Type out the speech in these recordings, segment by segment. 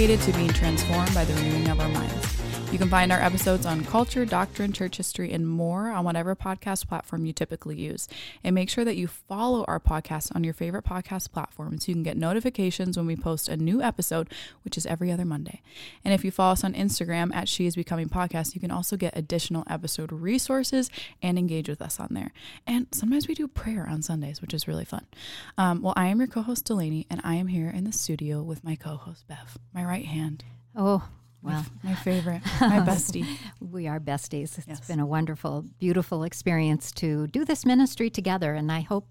dedicated to being transformed by the renewing of our minds. You can find our episodes on culture, doctrine, church history, and more on whatever podcast platform you typically use. And make sure that you follow our podcast on your favorite podcast platform so you can get notifications when we post a new episode, which is every other Monday. And if you follow us on Instagram at She Is Becoming Podcast, you can also get additional episode resources and engage with us on there. And sometimes we do prayer on Sundays, which is really fun. Um, well, I am your co host, Delaney, and I am here in the studio with my co host, Bev, my right hand. Oh, well, my favorite, my bestie. we are besties. It's Yes. been a wonderful, beautiful experience to do this ministry together. And I hope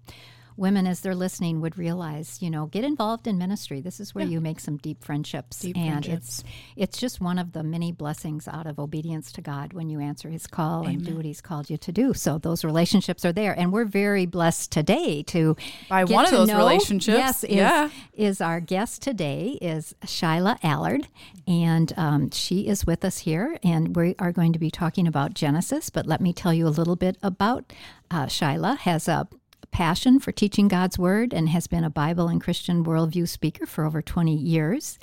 women, as they're listening, would realize, you know, get involved in ministry. This is where you make some deep friendships. Deep and friendships. it's it's just one of the many blessings out of obedience to God when you answer his call and do what he's called you to do. So those relationships are there. And we're very blessed today to By get one of to those know- relationships, Yes, is, yeah. is our guest today is Shyla Allard, and um, she is with us here, and we are going to be talking about Genesis. But let me tell you a little bit about uh, Shyla. Has a passion for teaching God's Word and has been a Bible and Christian worldview speaker for over 20 years.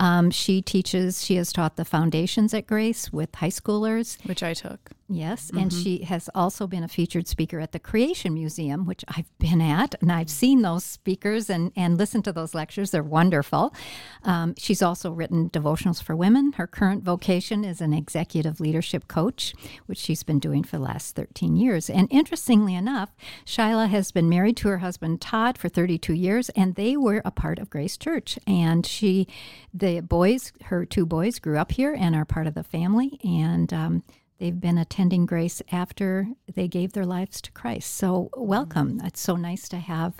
Um, she teaches, she has taught the foundations at Grace with high schoolers. which I took. Yes, and she has also been a featured speaker at the Creation Museum, which I've been at, and I've seen those speakers and, and listened to those lectures. They're wonderful. Um, she's also written devotionals for women. Her current vocation is an executive leadership coach, which she's been doing for the last 13 years. And interestingly enough, Shyla has been married to her husband Todd for 32 years, and they were a part of Grace Church. And she, the boys, her two boys, grew up here and are part of the family. And um, They've been attending Grace after they gave their lives to Christ. So, welcome. It's so nice to have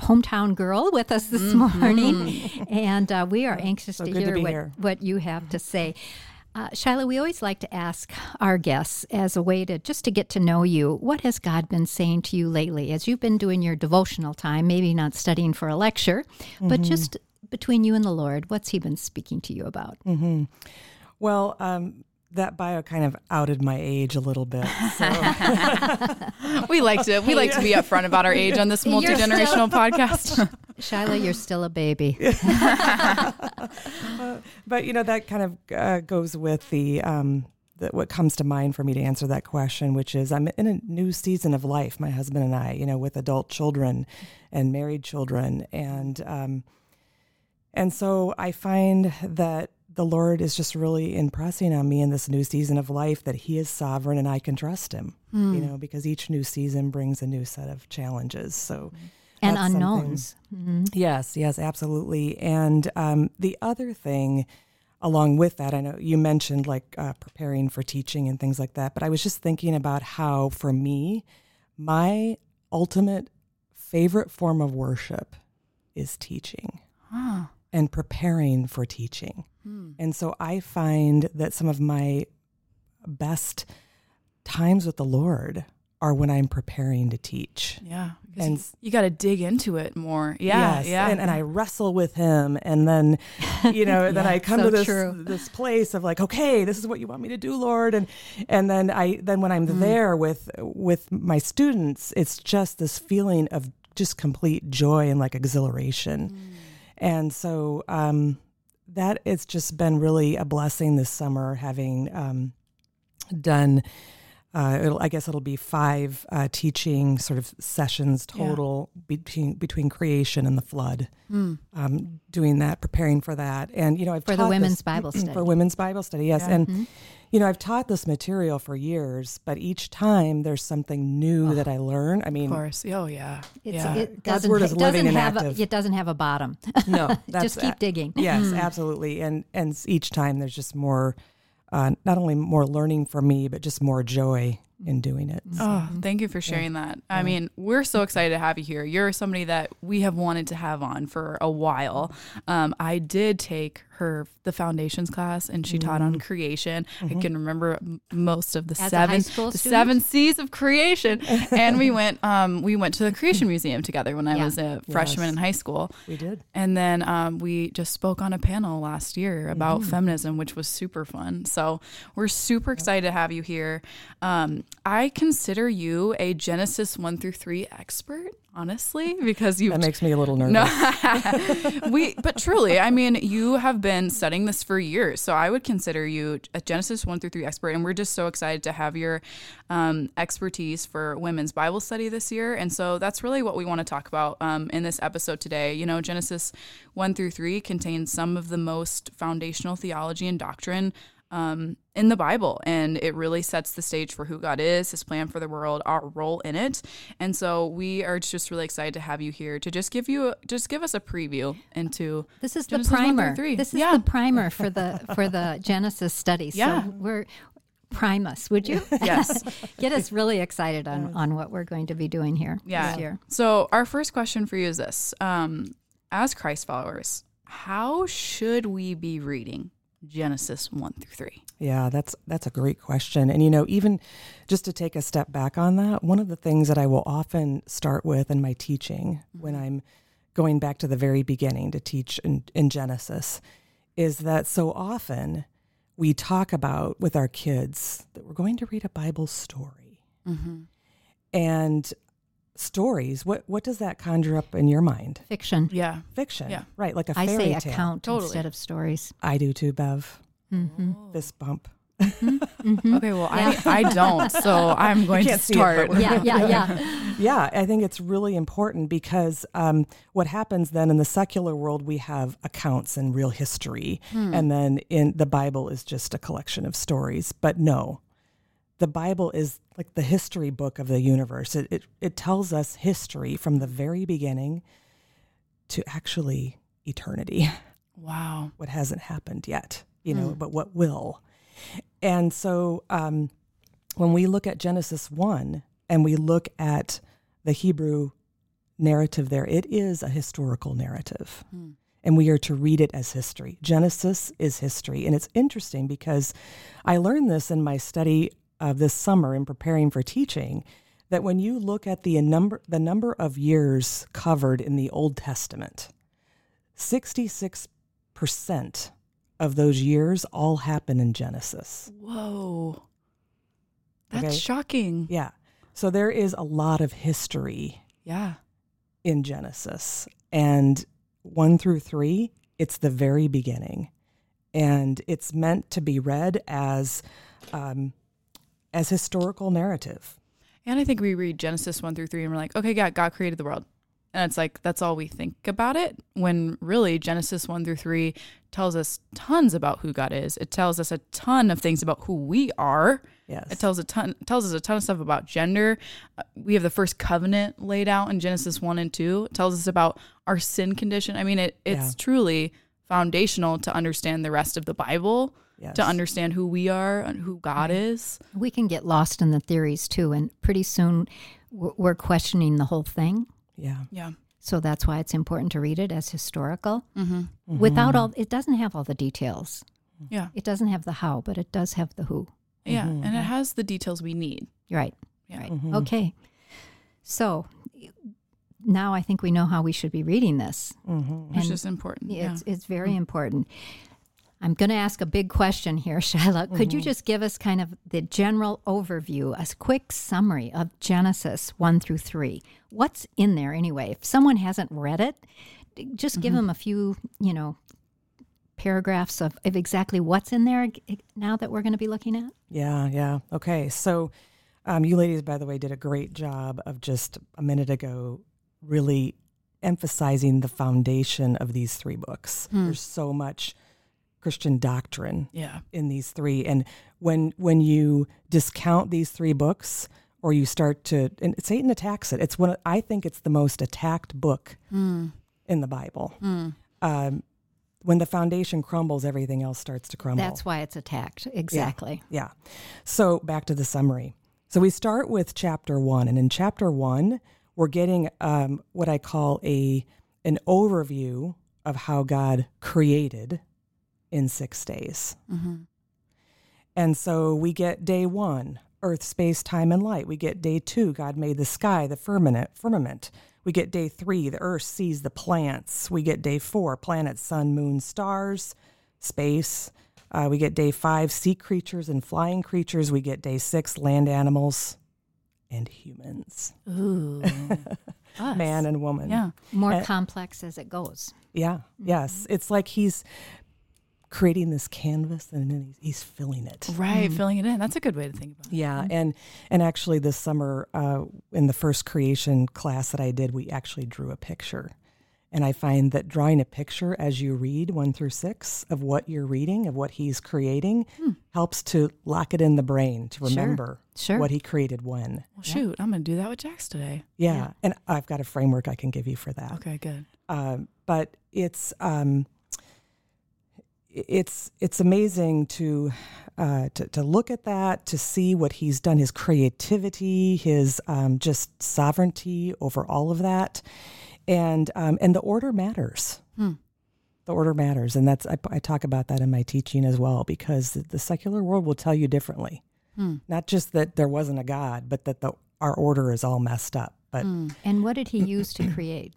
hometown girl with us this morning. And uh, we are anxious to to hear be what, here. what you have to say. Uh, Shyla, we always like to ask our guests as a way to just to get to know you, what has God been saying to you lately as you've been doing your devotional time, maybe not studying for a lecture, but just between you and the Lord, what's He been speaking to you about? Well, um, that bio kind of outed my age a little bit. So, We like to we like to be upfront about our age on this multi generational podcast. Shyla, you're still a baby. but you know that kind of uh, goes with the, um, the what comes to mind for me to answer that question, which is I'm in a new season of life. My husband and I, you know, with adult children and married children, and um, and so I find that the Lord is just really impressing on me in this new season of life that He is sovereign and I can trust Him. Hmm. You know, because each new season brings a new set of challenges. So. and unknowns. Mhm. Yes, yes, absolutely. And um, the other thing, along with that, I know you mentioned like uh, preparing for teaching and things like that, but I was just thinking about how, for me, my ultimate favorite form of worship is teaching Huh. And preparing for teaching. Hmm. And so I find that some of my best times with the Lord are when I'm preparing to teach. Yeah. And you, got to dig into it more. Yeah. Yes, Yeah. And, and I wrestle with him, and then, you know, then I come so to this true. this place of like, okay, this is what you want me to do, Lord, and and then I then when I'm Mm. there with with my students, it's just this feeling of just complete joy and like exhilaration, Mm. And so um, that it's just been really a blessing this summer having um, done. Uh, it'll, I guess it'll be five uh, teaching sort of sessions Yeah. total between between creation and the flood. Hmm. Um, doing that, preparing for that, and you know, I've For the women's this- Bible study. for women's Bible study. Yes, Yeah. and Mhm. you know, I've taught this material for years, but each time there's something new that I learn. I mean, Of mean, course. Oh yeah. It's, yeah. It God's doesn't, word is it living and have active. A, it doesn't have a bottom. no, that's just keep digging. Yes, Mm. absolutely. And and each time there's just more, uh, not only more learning for me, but just more joy in doing it. So, Oh, thank you for sharing that. I mean, we're so excited to have you here. You're somebody that we have wanted to have on for a while. Um, I did take her the foundations class and she taught on creation. I can remember most of the As seven the student? seven C's of creation. and we went um we went to the creation museum together when I was a freshman Yes. in high school. We did. And then um, we just spoke on a panel last year about Mm-hmm. feminism, which was super fun. So we're super excited to have you here. Um, I consider you a Genesis 1 through 3 expert, honestly, because you've That makes me a little nervous. no, we. But truly, I mean, you have been studying this for years, so I would consider you a Genesis one through three expert, and we're just so excited to have your um, expertise for women's Bible study this year. And so that's really what we want to talk about um, in this episode today. You know, Genesis one through three contains some of the most foundational theology and doctrine um, in the Bible, and it really sets the stage for who God is, His plan for the world, our role in it. And so we are just really excited to have you here to just give you, just give us a preview into. This is Genesis the primer. This is Yeah. the primer for the for the Genesis study. Yeah. So we're prime us, would you? Yes. Get us really excited on, on what we're going to be doing here Yeah. this year. So our first question for you is this: um, As Christ followers, how should we be reading Genesis one through three? Yeah, that's that's a great question. And you know, even just to take a step back on that, one of the things that I will often start with in my teaching when mm-hmm. I'm going back to the very beginning to teach in, in Genesis is that so often we talk about with our kids that we're going to read a Bible story. Mm-hmm. And stories, what what does that conjure up in your mind? Fiction. Yeah. Fiction. Yeah. Right, like a I fairy say tale. account Totally. instead of stories. I do too, Bev. Hmm Fist bump. Okay. Well, I I don't, so I'm going to can't it, start. we're- Yeah, yeah, yeah. Yeah, I think it's really important because um, what happens then in the secular world, we have accounts and real history. And then in the Bible is just a collection of stories. But no, the Bible is like the history book of the universe. It, it, it tells us history from the very beginning to actually eternity, Wow. what hasn't happened yet, you know, but what will. And so um, when we look at Genesis 1 and we look at the Hebrew narrative there, it is a historical narrative. And we are to read it as history. Genesis is history. And it's interesting because I learned this in my study of this summer in preparing for teaching that when you look at the number the number of years covered in the Old Testament, 66% of those years all happen in Genesis. Whoa. That's Okay. shocking. Yeah. So there is a lot of history Yeah. in Genesis. And one through three, it's the very beginning. And it's meant to be read as um, as historical narrative. And I think we read Genesis 1 through 3 and we're like, okay, God, God created the world. And it's like, that's all we think about it. When really, Genesis 1 through 3 tells us tons about who God is. It tells us a ton of things about who we are. Yes. It tells a ton tells us a ton of stuff about gender. Uh, we have the first covenant laid out in Genesis 1 and 2. It tells us about our sin condition. I mean, it it's Yeah. truly foundational to understand the rest of the Bible, Yes. to understand who we are and who God is. We can get lost in the theories too, and pretty soon we're we're questioning the whole thing. Yeah. Yeah. So that's why it's important to read it as historical. Mm-hmm. Without all, it doesn't have all the details. Yeah. It doesn't have the how, but it does have the who. Yeah. And it has the details we need. Right. Yeah. Right. Okay. So now I think we know how we should be reading this. Mm-hmm. Which And is important. Yeah. It's it's very important. I'm going to ask a big question here, Shyla. Could you mm-hmm. just give us kind of the general overview, a quick summary of Genesis 1 through 3? What's in there anyway? If someone hasn't read it, just give mm-hmm. them a few, you know, paragraphs of, of exactly what's in there now that we're going to be looking at. Yeah, yeah. Okay. So, um, you ladies, by the way, did a great job of just a minute ago really emphasizing the foundation of these three books. Hmm. There's so much Christian doctrine Yeah. in these three, and when when you discount these three books, or you start to, and Satan attacks it. It's one. I think it's the most attacked book in the Bible. Um, when the foundation crumbles, everything else starts to crumble. That's why it's attacked. Exactly. Yeah. So back to the summary. So we start with chapter one, and in chapter one, we're getting um, what I call a an overview of how God created in six days. Mm-hmm. And so we get day one, earth, space, time, and light. We get day two, God made the sky, the firmament. firmament. We get day three, the earth sees the plants. We get day four, planets, sun, moon, stars, space. Uh, we get day five, sea creatures and flying creatures. We get day six, land animals and humans, Ooh. Man and woman. Yeah. More Uh, complex as it goes. Yeah. Yes. It's like he's creating this canvas and then he's, he's filling it. Right. Filling it in. That's a good way to think about it. Yeah, and and actually this summer uh, in the first creation class that I did, we actually drew a picture, and I find that drawing a picture as you read one through six of what you're reading of what he's creating helps to lock it in the brain to remember Sure. what he created when. Well, shoot, I'm going to do that with Jax today. Yeah, and I've got a framework I can give you for that. Okay, good. Um, but it's um, it's it's amazing to, uh, to to look at that to see what he's done his creativity his um, just sovereignty over all of that and um, and the order matters Hmm. the order matters and that's I, I talk about that in my teaching as well because the, the secular world will tell you differently Hmm. not just that there wasn't a god but that the our order is all messed up but Hmm. And what did he use to create?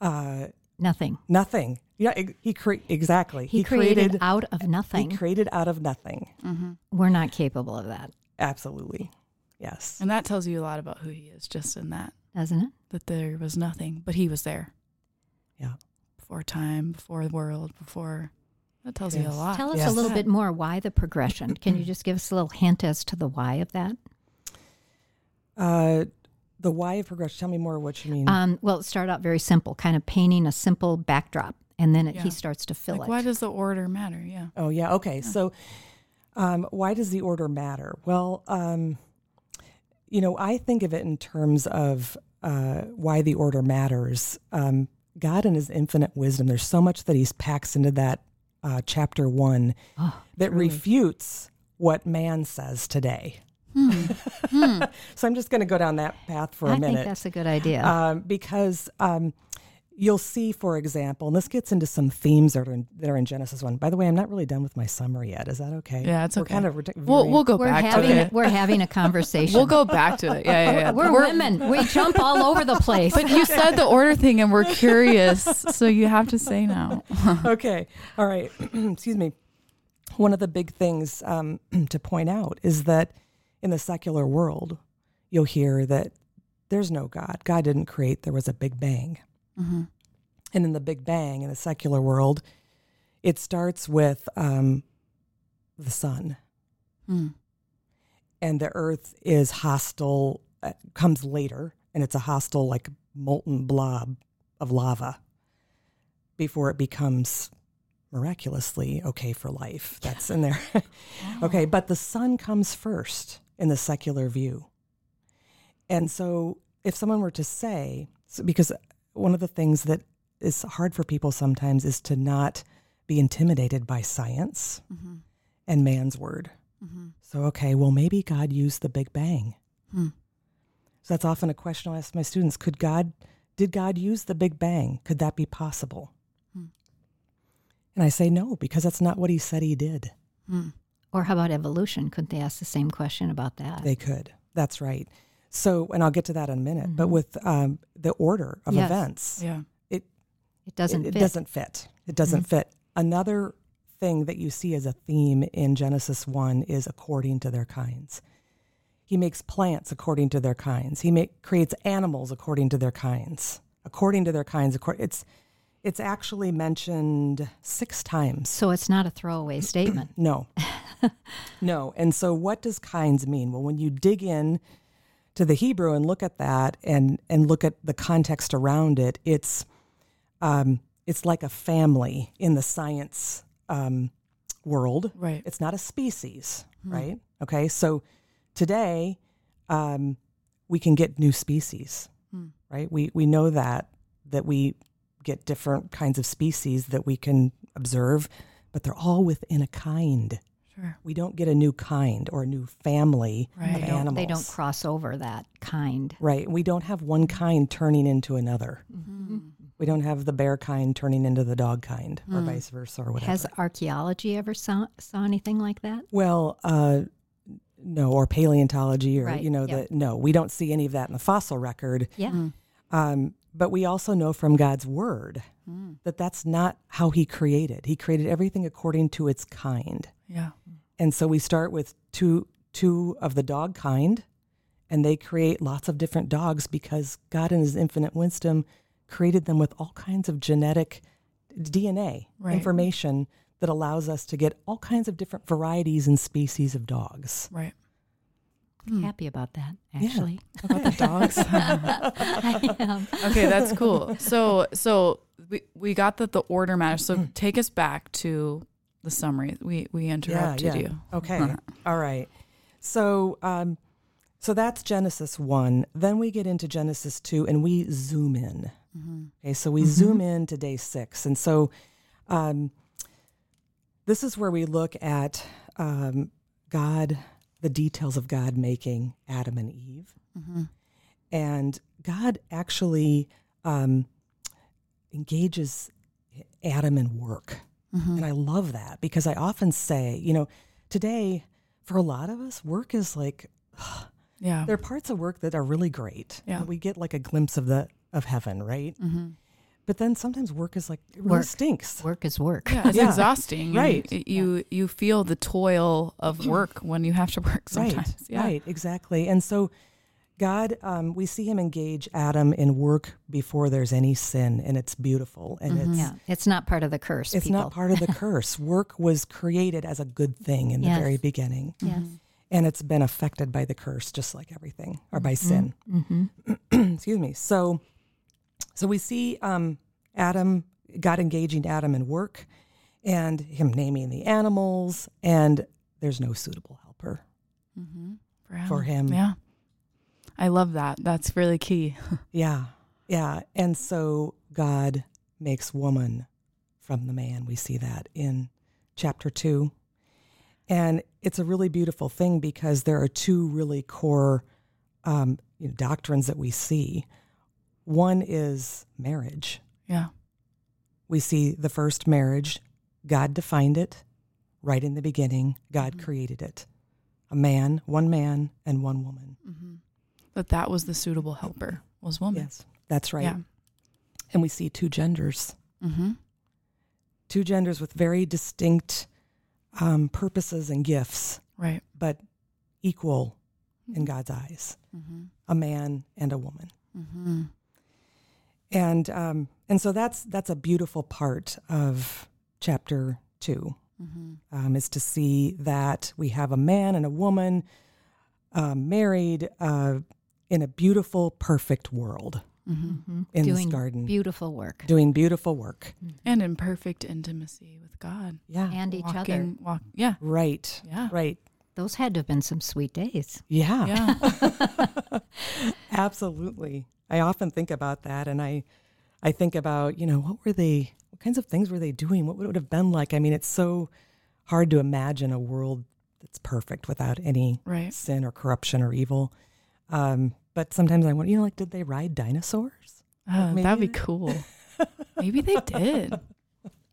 uh, Nothing. nothing yeah he cre- exactly He, created, out of nothing. He created out of nothing. Mm-hmm. We're not capable of that, Absolutely. Yes. And that tells you a lot about who he is, just in that, doesn't it? that there was nothing, but he was there Yeah. before time, before the world, before. That tells you a lot. Tell us Yes. a little bit more why the progression. Can you just give us a little hint as to the why of that? Uh, the why of progression. Tell me more what you mean. Um, well, it started out very simple, kind of painting a simple backdrop, and then it, Yeah. he starts to fill Like, it. why does the order matter? Yeah. oh, yeah. Okay. So, um, why does the order matter? Well, um, you know, I think of it in terms of uh, why the order matters. Um, God in His infinite wisdom. There's so much that He's packs into that uh, chapter one Oh, that truly. refutes what man says today. so I'm just going to go down that path for a I minute. think that's a good idea. um, because um, you'll see, for example, and this gets into some themes that are in, that are in Genesis one. By the way, I'm not really done with my summary yet. Is that okay? Yeah, it's We're okay. kind of ret- we'll, we'll go we're back having to it. we're having a conversation. We'll go back to it. Yeah, yeah, yeah. We're, women. We jump all over the place. But you said the order thing, and we're curious, so you have to say now. okay. All right. Excuse me. One of the big things um, to point out is that in the secular world, you'll hear that there's no God. God didn't create. There was a Big Bang. Mm-hmm. And in the Big Bang, in the secular world, it starts with um, the sun. Mm. and the earth is hostile uh, comes later and it's a hostile like molten blob of lava before it becomes miraculously okay for life that's in there okay but the sun comes first in the secular view and so if someone were to say so because one of the things that is hard for people sometimes is to not be intimidated by science Mm-hmm. and man's word Mm-hmm. so, okay, well, maybe God used the Big Bang. Hmm. So that's often a question I ask my students. Could God, did God use the Big Bang? Could that be possible? Hmm. And I say no, because that's not what he said he did. Mm. Or how about evolution? Couldn't they ask the same question about that? They could. That's right. So, and I'll get to that in a minute, but Mhm. with um, the order of Yes. events, Yeah. it it doesn't it, it fit. doesn't fit. It doesn't fit. Another thing that you see as a theme in Genesis 1 is according to their kinds. He makes plants according to their kinds. He make, creates animals according to their kinds. According to their kinds, according, it's it's actually mentioned six times. So it's not a throwaway statement. No, no. And so, what does kinds mean? Well, when you dig in to the Hebrew and look at that, and and look at the context around it, it's um, it's like a family in the science um, world. Right. It's not a species, right? Okay, so today um, we can get new species, Hmm. right? We we know that that we get different kinds of species that we can observe, but they're all within a kind. Sure. We don't get a new kind or a new family Right. of They animals. they don't cross over that kind. Right. We don't have one kind turning into another. Mm-hmm. We don't have the bear kind turning into the dog kind, or Mm. vice versa, or whatever. Has archaeology ever saw, saw anything like that? well, uh, no, or paleontology, or Right, you know, yep. the no, we don't see any of that in the fossil record. Yeah. Mm. Um, but we also know from God's word Mm. that that's not how He created. He created everything according to its kind. Yeah. And so we start with two two of the dog kind, and they create lots of different dogs because God, in His infinite wisdom, created them with all kinds of genetic DNA Right. information that allows us to get all kinds of different varieties and species of dogs. Right. Mm. Happy about that, actually. About the dogs. I am. okay, that's cool. So so we we got that the order matters. So take us back to the summary. We we interrupted yeah. you. Okay. All right. So, um, so that's Genesis one. Then we get into Genesis two, and we zoom in. Okay, so we zoom in to day six, and so um, this is where we look at um, God, the details of God making Adam and Eve, Mm-hmm. and God actually um, engages Adam in work. Mm-hmm. And I love that because I often say, you know, today for a lot of us, work is like Yeah. there are parts of work that are really great. Yeah. We get like a glimpse of the of heaven, right? Mm-hmm. But then sometimes work is like it really Work. stinks. Work is work. Yeah, it's Yeah. exhausting. You- Right. You you feel the toil of work when you have to work sometimes. Right. Yeah. Right, exactly. And so God, um, we see him engage Adam in work before there's any sin, and it's beautiful. And it's Yeah. It's not part of the curse. it's people. not part of the curse. work was created as a good thing in the very beginning. Yes. and it's been affected by the curse just like everything or by sin Mm-hmm. excuse me so so we see um adam god engaging adam in work and him naming the animals and there's no suitable helper Mm-hmm. for him Yeah. I love that. That's really key. yeah yeah and so god makes woman from the man we see that in chapter 2 and it's a really beautiful thing because there are two really core um, you know, doctrines that we see one is marriage Yeah. we see the first marriage god defined it right in the beginning god Mhm. created it a man one man and one woman Mm-hmm. But that was the suitable helper was woman. yes that's right Yeah. and we see two genders Mm-hmm. two genders with very distinct um, purposes and gifts, Right. but equal in God's eyes Mm-hmm. a man and a woman. Mm-hmm. And, um, and so that's, that's a beautiful part of chapter two, Mm-hmm. um, is to see that we have a man and a woman um, married uh, in a beautiful, perfect world Mm-hmm. Mhm. in Doing this garden, beautiful work. doing beautiful work. And in perfect intimacy with God. Yeah. And each other. Walk. Yeah. Right. Yeah. Right. Those had to have been some sweet days. Yeah. Yeah. Absolutely. I often think about that and I I think about, you know, what were they what kinds of things were they doing? What would it have been like? I mean, it's so hard to imagine a world that's perfect without any Right. sin or corruption or evil. Um, but sometimes I wonder, you know, like did they ride dinosaurs? Oh, maybe that'd be cool. Maybe they did.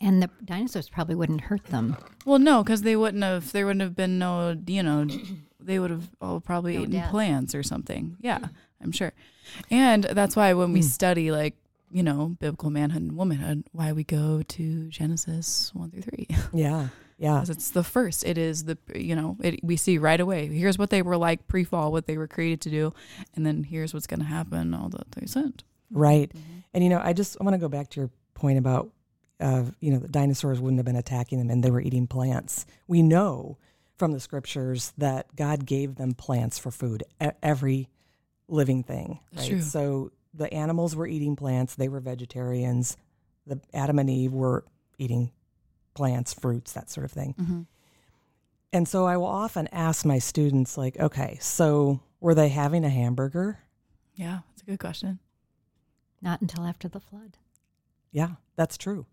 And the dinosaurs probably wouldn't hurt them. Well, no, because they wouldn't have. There wouldn't have been no. You know, they would have all probably No eaten death. plants or something. Yeah, I'm sure. And that's why when we Mm. study like you know biblical manhood and womanhood, why we go to Genesis one through three, Yeah. Yeah. because it's the first. It is the you know it, we see right away. Here's what they were like pre-fall, what they were created to do, and then here's what's going to happen. All that they sent. Right. And you know, I just I want to go back to your point about uh, you know, the dinosaurs wouldn't have been attacking them and they were eating plants. We know from the scriptures that God gave them plants for food, every living thing. Right? true. So the animals were eating plants, they were vegetarians. The Adam and Eve were eating plants, fruits, that sort of thing. Mm-hmm. And so I will often ask my students like, okay, so were they having a hamburger? Yeah, that's a good question. Not until after the flood. Yeah, that's true.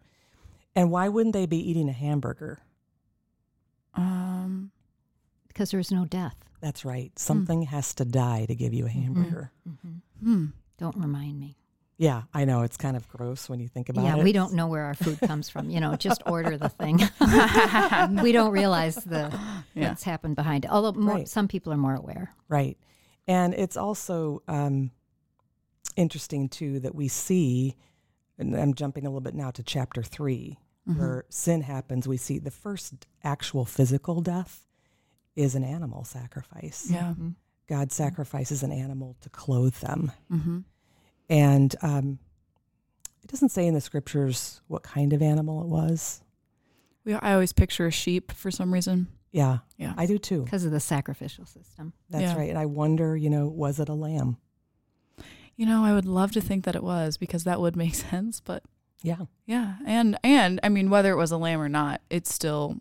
And why wouldn't they be eating a hamburger? Um, Because there was no death. That's right. Something has to die to give you a hamburger. Mhm. hmm. Don't remind me. Yeah, I know it's kind of gross when you think about yeah, it. Yeah, we don't know where our food comes from. You know, just order the thing. we don't realize the Yeah. what's happened behind it. Although more, Right. some people are more aware. Right. And it's also um, interesting, too, that we see, and I'm jumping a little bit now to chapter 3 Mm-hmm. where sin happens. We see the first actual physical death is an animal sacrifice. Yeah. God sacrifices an animal to clothe them. Mm-hmm. And um, it doesn't say in the scriptures what kind of animal it was. We, I always picture a sheep for some reason. Yeah, Yeah. I do too. because of the sacrificial system. That's Yeah. right. And I wonder, you know, was it a lamb? You know, I would love to think that it was because that would make sense, but Yeah. yeah. And and I mean whether it was a lamb or not, it's still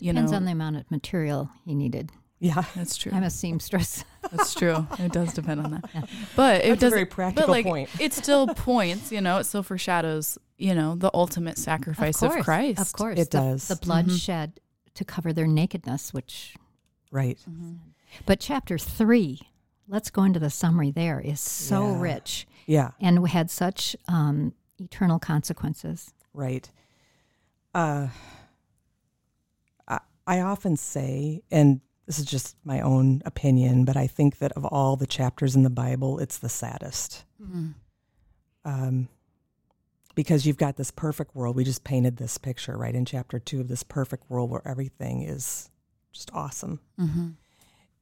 you Depends know on the amount of material he needed. Yeah. that's true. I'm a seamstress. That's true. It does depend on that. But it That's a does very practical but like point. it still points, you know, it still foreshadows, you know, the ultimate sacrifice of, course, Christ. Of course. It the, does. The blood Mhm. shed to cover their nakedness, which. Right. Mhm. But chapter three, let's go into the summary there, is so Yeah. rich Yeah. and had such um, eternal consequences. Right. Uh, I, I often say, and this is just my own opinion, but I think that of all the chapters in the Bible, it's the saddest. Mhm. Um, because you've got this perfect world. We just painted this picture, right, in chapter two of this perfect world where everything is just awesome. Mhm.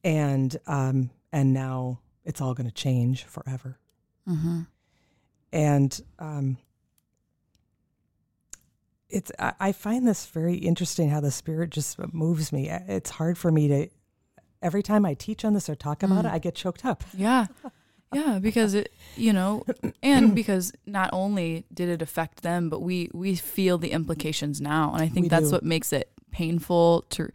And um, and now it's all going to change forever. Mhm. and um, it's I, I find this very interesting how the spirit just moves me it's hard for me to every time i teach on this or talk about Mm. it i get choked up Yeah. Yeah, because it, you know, and because not only did it affect them, but we we feel the implications now, and I think We that's do. what makes it painful to,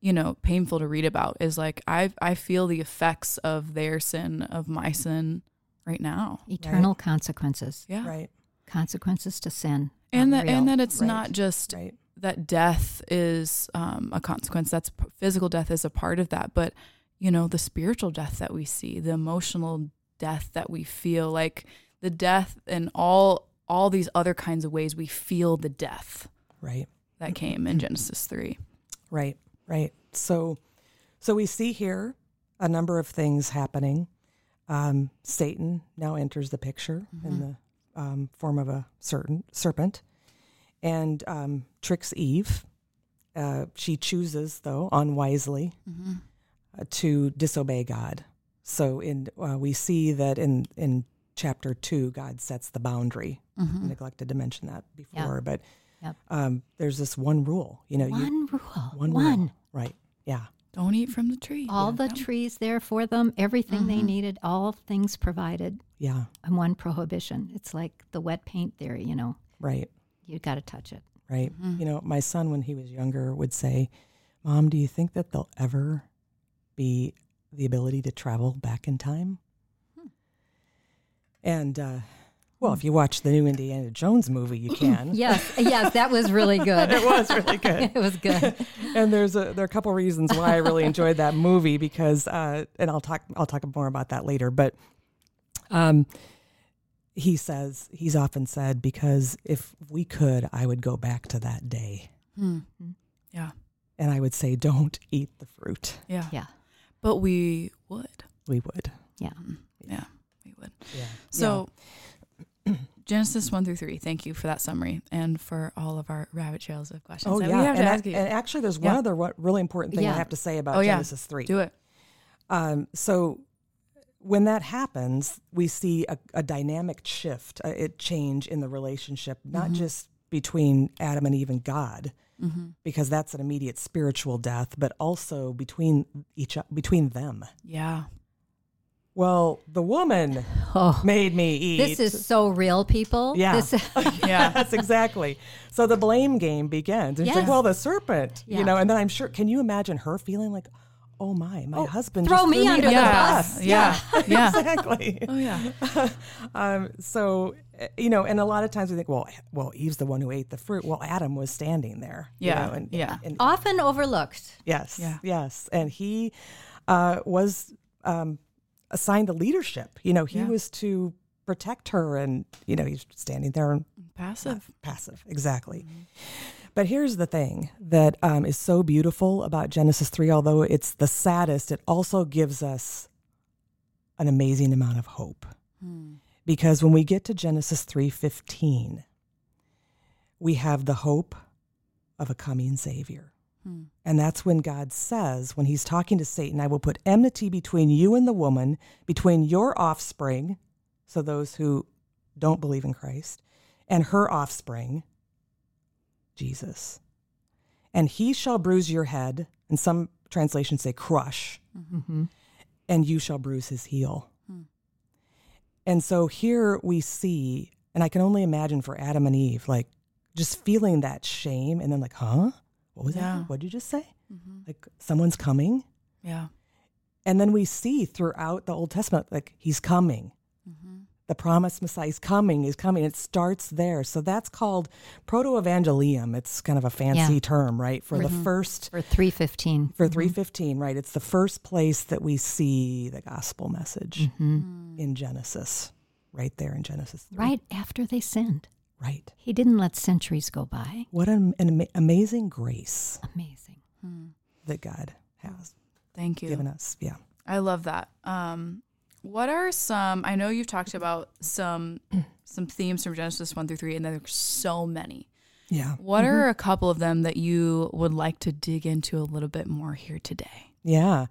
you know, painful to read about. Is like I I feel the effects of their sin, of my sin, right now. Eternal consequences. Yeah, right Consequences to sin. and are that and that it's Right. not just right that death is um, a consequence. That's physical death is a part of that, but you know the spiritual death that we see, the emotional death that we feel, like the death and all all these other kinds of ways we feel the death right. that came in Genesis three. right right. So so we see here a number of things happening. Um, satan now enters the picture in the um, form of a certain serpent and um, tricks eve uh, she chooses though unwisely Mm-hmm. uh, to disobey God. So in uh, we see that in in chapter two, God sets the boundary. Mm-hmm. neglected to mention that before, but Yep. um, there's this one rule. You know, you, One rule. one, One. rule. right? Yeah, Don't eat from the tree. All the Yep. trees there for them, everything they Mhm. needed, all things provided, yeah, and one prohibition. It's like the wet paint theory, you know, right, you got to touch it. right. Mhm. You know, my son when he was younger would say, "Mom, do you think that there'll ever be the ability to travel back in time?" Hmm. And uh, well, if you watch the new Indiana Jones movie, you can. Yes, yes, that was really good. it was really good. it was good. and there's a there are a couple reasons why I really enjoyed that movie because uh, and I'll talk I'll talk more about that later. But um, he says he's often said because if we could, I would go back to that day Hmm. Yeah, and I would say, don't eat the fruit. yeah, Yeah. But we would. We would. Yeah. Yeah, we would. Yeah. So, Genesis 1 through 3, thank you for that summary and for all of our rabbit trails of questions. Oh yeah, and, to ask and actually, there's one Yeah. other really important thing I have to say about Oh, yeah. Genesis three. Do it. Um, so when that happens, we see a, a dynamic shift, a, a change in the relationship, not Mhm. just between Adam and Eve and God, Mm-hmm. because that's an immediate spiritual death, but also between each between them. Yeah. Well, the woman Oh, made me eat. this is so real, people. Yeah. This, Yeah. That's exactly. So the blame game begins. And she's like, well, the serpent, Yeah. you know, and then I'm sure, can you imagine her feeling like, oh my, my Oh, husband throw me under to the yeah. bus. Yeah. Yeah. exactly. Oh, yeah. um, so, uh, you know, and a lot of times we think, well, well, Eve's the one who ate the fruit. Well, Adam was standing there. you Yeah, know, and, yeah. and Often overlooked. yes, Yeah. yes, and he uh, was um, assigned the leadership. You know, he Yeah. was to protect her. And, you know, he's standing there and Passive. passive. Exactly. But here's the thing that um, is so beautiful about Genesis 3, although it's the saddest, it also gives us an amazing amount of hope. Because when we get to Genesis 3:15, we have the hope of a coming savior. And that's when God says, when he's talking to Satan, I will put enmity between you and the woman, between your offspring, so those who don't believe in Christ, and her offspring, Jesus. And he shall bruise your head, and some translations say crush, mm-hmm. and you shall bruise his heel. Hmm. And so here we see, and I can only imagine for Adam and Eve, like just feeling that shame and then like, huh? What was Yeah. that? What did you just say? Mm-hmm. Like someone's coming. Yeah. And then we see throughout the Old Testament, like he's coming. Mm-hmm. The promised Messiah is coming, is coming. It starts there. So that's called proto evangelium. It's kind of a fancy Yeah. term, right? For the mm-hmm. first, For 315. for mm-hmm. 315, right? It's the first place that we see the gospel message mm-hmm. mm. in Genesis, right there in Genesis 3. Right after they sinned. Right. He didn't let centuries go by. What an, an ama- amazing grace Amazing. Hmm. that God has Thank you. given us. Yeah. I love that. Um, what are some? I know you've talked about some some themes from Genesis one through three, and there's so many. Yeah. What mm-hmm. are a couple of them that you would like to dig into a little bit more here today? Yeah.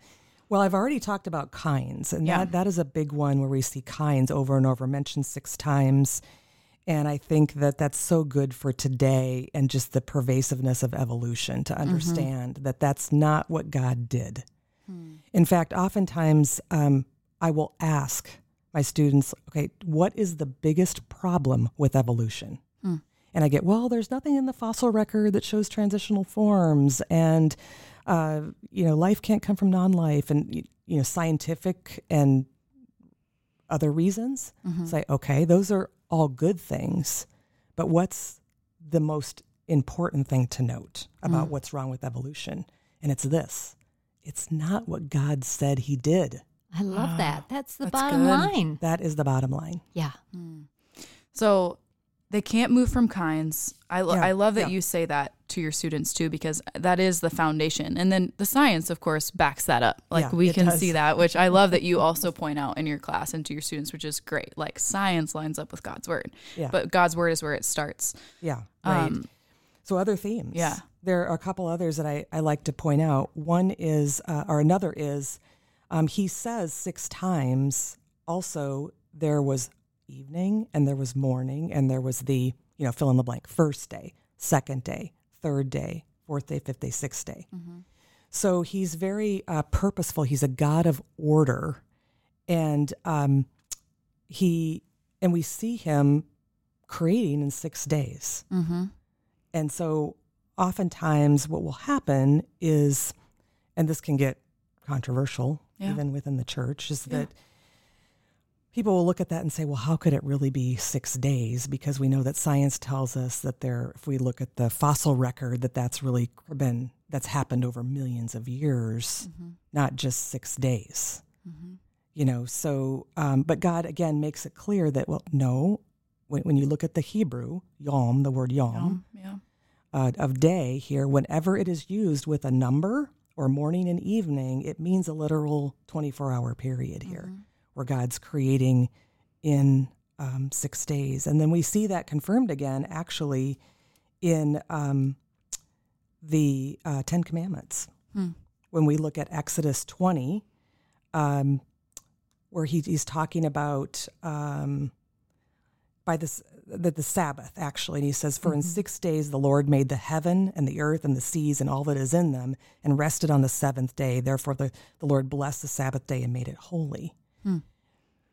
Well, I've already talked about kinds, and Yeah. that, that is a big one where we see kinds over and over, mentioned six times. And I think that that's so good for today and just the pervasiveness of evolution to mm-hmm. understand that that's not what God did. Hmm. In fact, oftentimes um, I will ask my students, okay, what is the biggest problem with evolution? Hmm. And I get, well, there's nothing in the fossil record that shows transitional forms, and uh, you know, life can't come from non-life, and you know, scientific and other reasons. Mm-hmm. Say, okay, those are all good things, but what's the most important thing to note about mm. what's wrong with evolution? And it's this: it's not what God said He did. I love that. That's the That's bottom good. line. That is the bottom line. Yeah. So they can't move from kinds. I, lo- Yeah, I love that yeah. you say that to your students too, because that is the foundation. And then the science, of course, backs that up. Like Yeah, we can does. see that, which I love that you also point out in your class and to your students, which is great. Like science lines up with God's word, Yeah. but God's word is where it starts. Yeah. Right. Um, So other themes. Yeah. There are a couple others that I, I like to point out. One is, uh, or another is, um, he says six times also there was evening and there was morning and there was the, you know, fill in the blank, first day, second day, third day, fourth day, fifth day, sixth day. So he's very uh, purposeful. He's a God of order. And um, he, and we see him creating in six days. mm-hmm. And so oftentimes what will happen is, and this can get controversial Yeah. even within the church, is that people will look at that and say, well, how could it really be six days? Because we know that science tells us that there, if we look at the fossil record, that that's really been, that's happened over millions of years, not just six days. You know, so, um, but God again makes it clear that, well, no, when, when you look at the Hebrew, yom, the word yom, Um, yeah. uh, of day here, whenever it is used with a number or morning and evening, it means a literal 24 hour period here where God's creating in um, six days. And then we see that confirmed again actually in um, the uh, Ten Commandments. When we look at Exodus 20, um, where he, he's talking about um, by this the, the Sabbath actually, and he says, "For in six days the Lord made the heaven and the earth and the seas and all that is in them, and rested on the seventh day. Therefore the, the Lord blessed the Sabbath day and made it holy."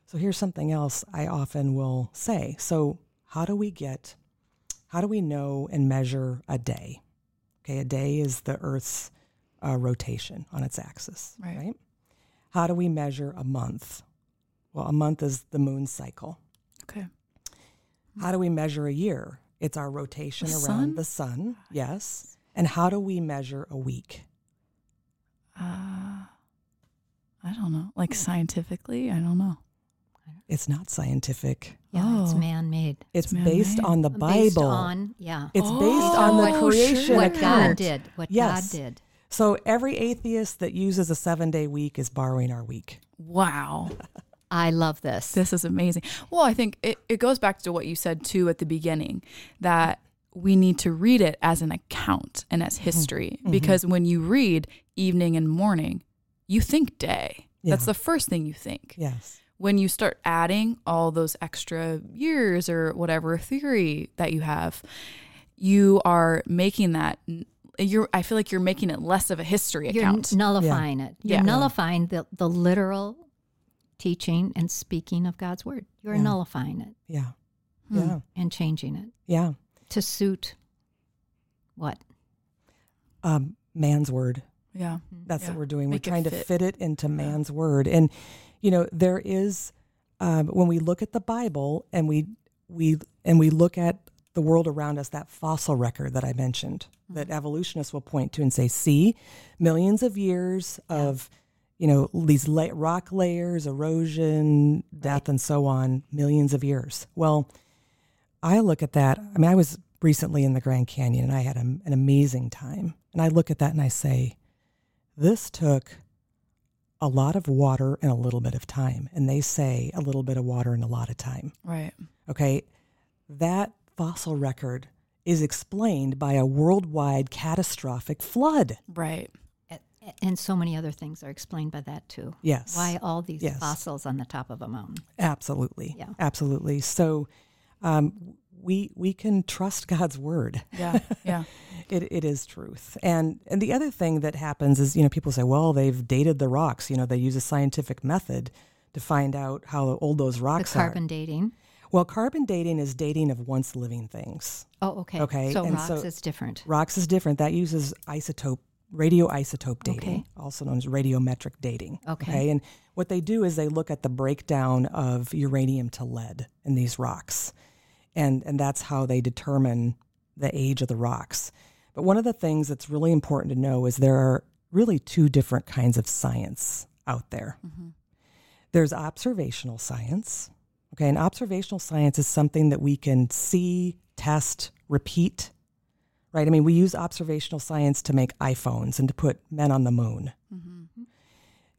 So here's something else I often will say. So how do we get, how do we know and measure a day? Okay, a day is the Earth's uh, rotation on its axis, Right. right? How do we measure a month? Well, a month is the moon cycle. Okay. How do we measure a year? It's our rotation The around sun? the sun, yes. And how do we measure a week? Uh, I don't know. Like scientifically, I don't know. It's not scientific. Yeah, it's Oh. man made. It's, It's based man-made. on the Based Bible. on, yeah. it's Oh. based on the What- creation what God did. What Yes. God did. So every atheist that uses a seven day week is borrowing our week. Wow. I love this. This is amazing. Well, I think it, it goes back to what you said too at the beginning that we need to read it as an account and as mm-hmm. history mm-hmm. because when you read evening and morning, you think day. That's the first thing you think. Yes. When you start adding all those extra years or whatever theory that you have, you are making that you're I feel like you're making it less of a history account. You're nullifying it. You're Yeah. nullifying the, the literal teaching and speaking of God's word. You're Yeah. nullifying it Yeah. Hmm. Yeah. and changing it Yeah. to suit what? Um, man's word. yeah. That's Yeah. what we're doing. Make we're trying to fit. fit it into man's word. And, you know, there is, um, when we look at the Bible and we, we, and we look at the world around us, that fossil record that I mentioned, that evolutionists will point to and say, see, millions of years of, you know, these la- rock layers, erosion, death, and so on, millions of years. Well, I look at that. I mean, I was recently in the Grand Canyon and I had a, an amazing time. And I look at that and I say, this took a lot of water and a little bit of time. And they say a little bit of water and a lot of time. Right. Okay. That fossil record is explained by a worldwide catastrophic flood. Right. A- And so many other things are explained by that too. Yes. Why all these Yes. fossils on the top of a mountain? Absolutely. Yeah. Absolutely. So um, we we can trust God's word. Yeah. Yeah. It, it is truth. And and the other thing that happens is, you know, people say, well, they've dated the rocks. You know, they use a scientific method to find out how old those The rocks carbon are. Carbon dating. Well, carbon dating is dating of once living things. Oh, okay. Okay, So and rocks so- is different. Rocks is different. That uses isotope, radioisotope dating, Okay. also known as radiometric dating. Okay. And what they do is they look at the breakdown of uranium to lead in these rocks. And, and that's how they determine the age of the rocks. But one of the things that's really important to know is there are really two different kinds of science out there. Mm-hmm. There's observational science. Okay, and observational science is something that we can see, test, repeat. Right? I mean, we use observational science to make iPhones and to put men on the moon.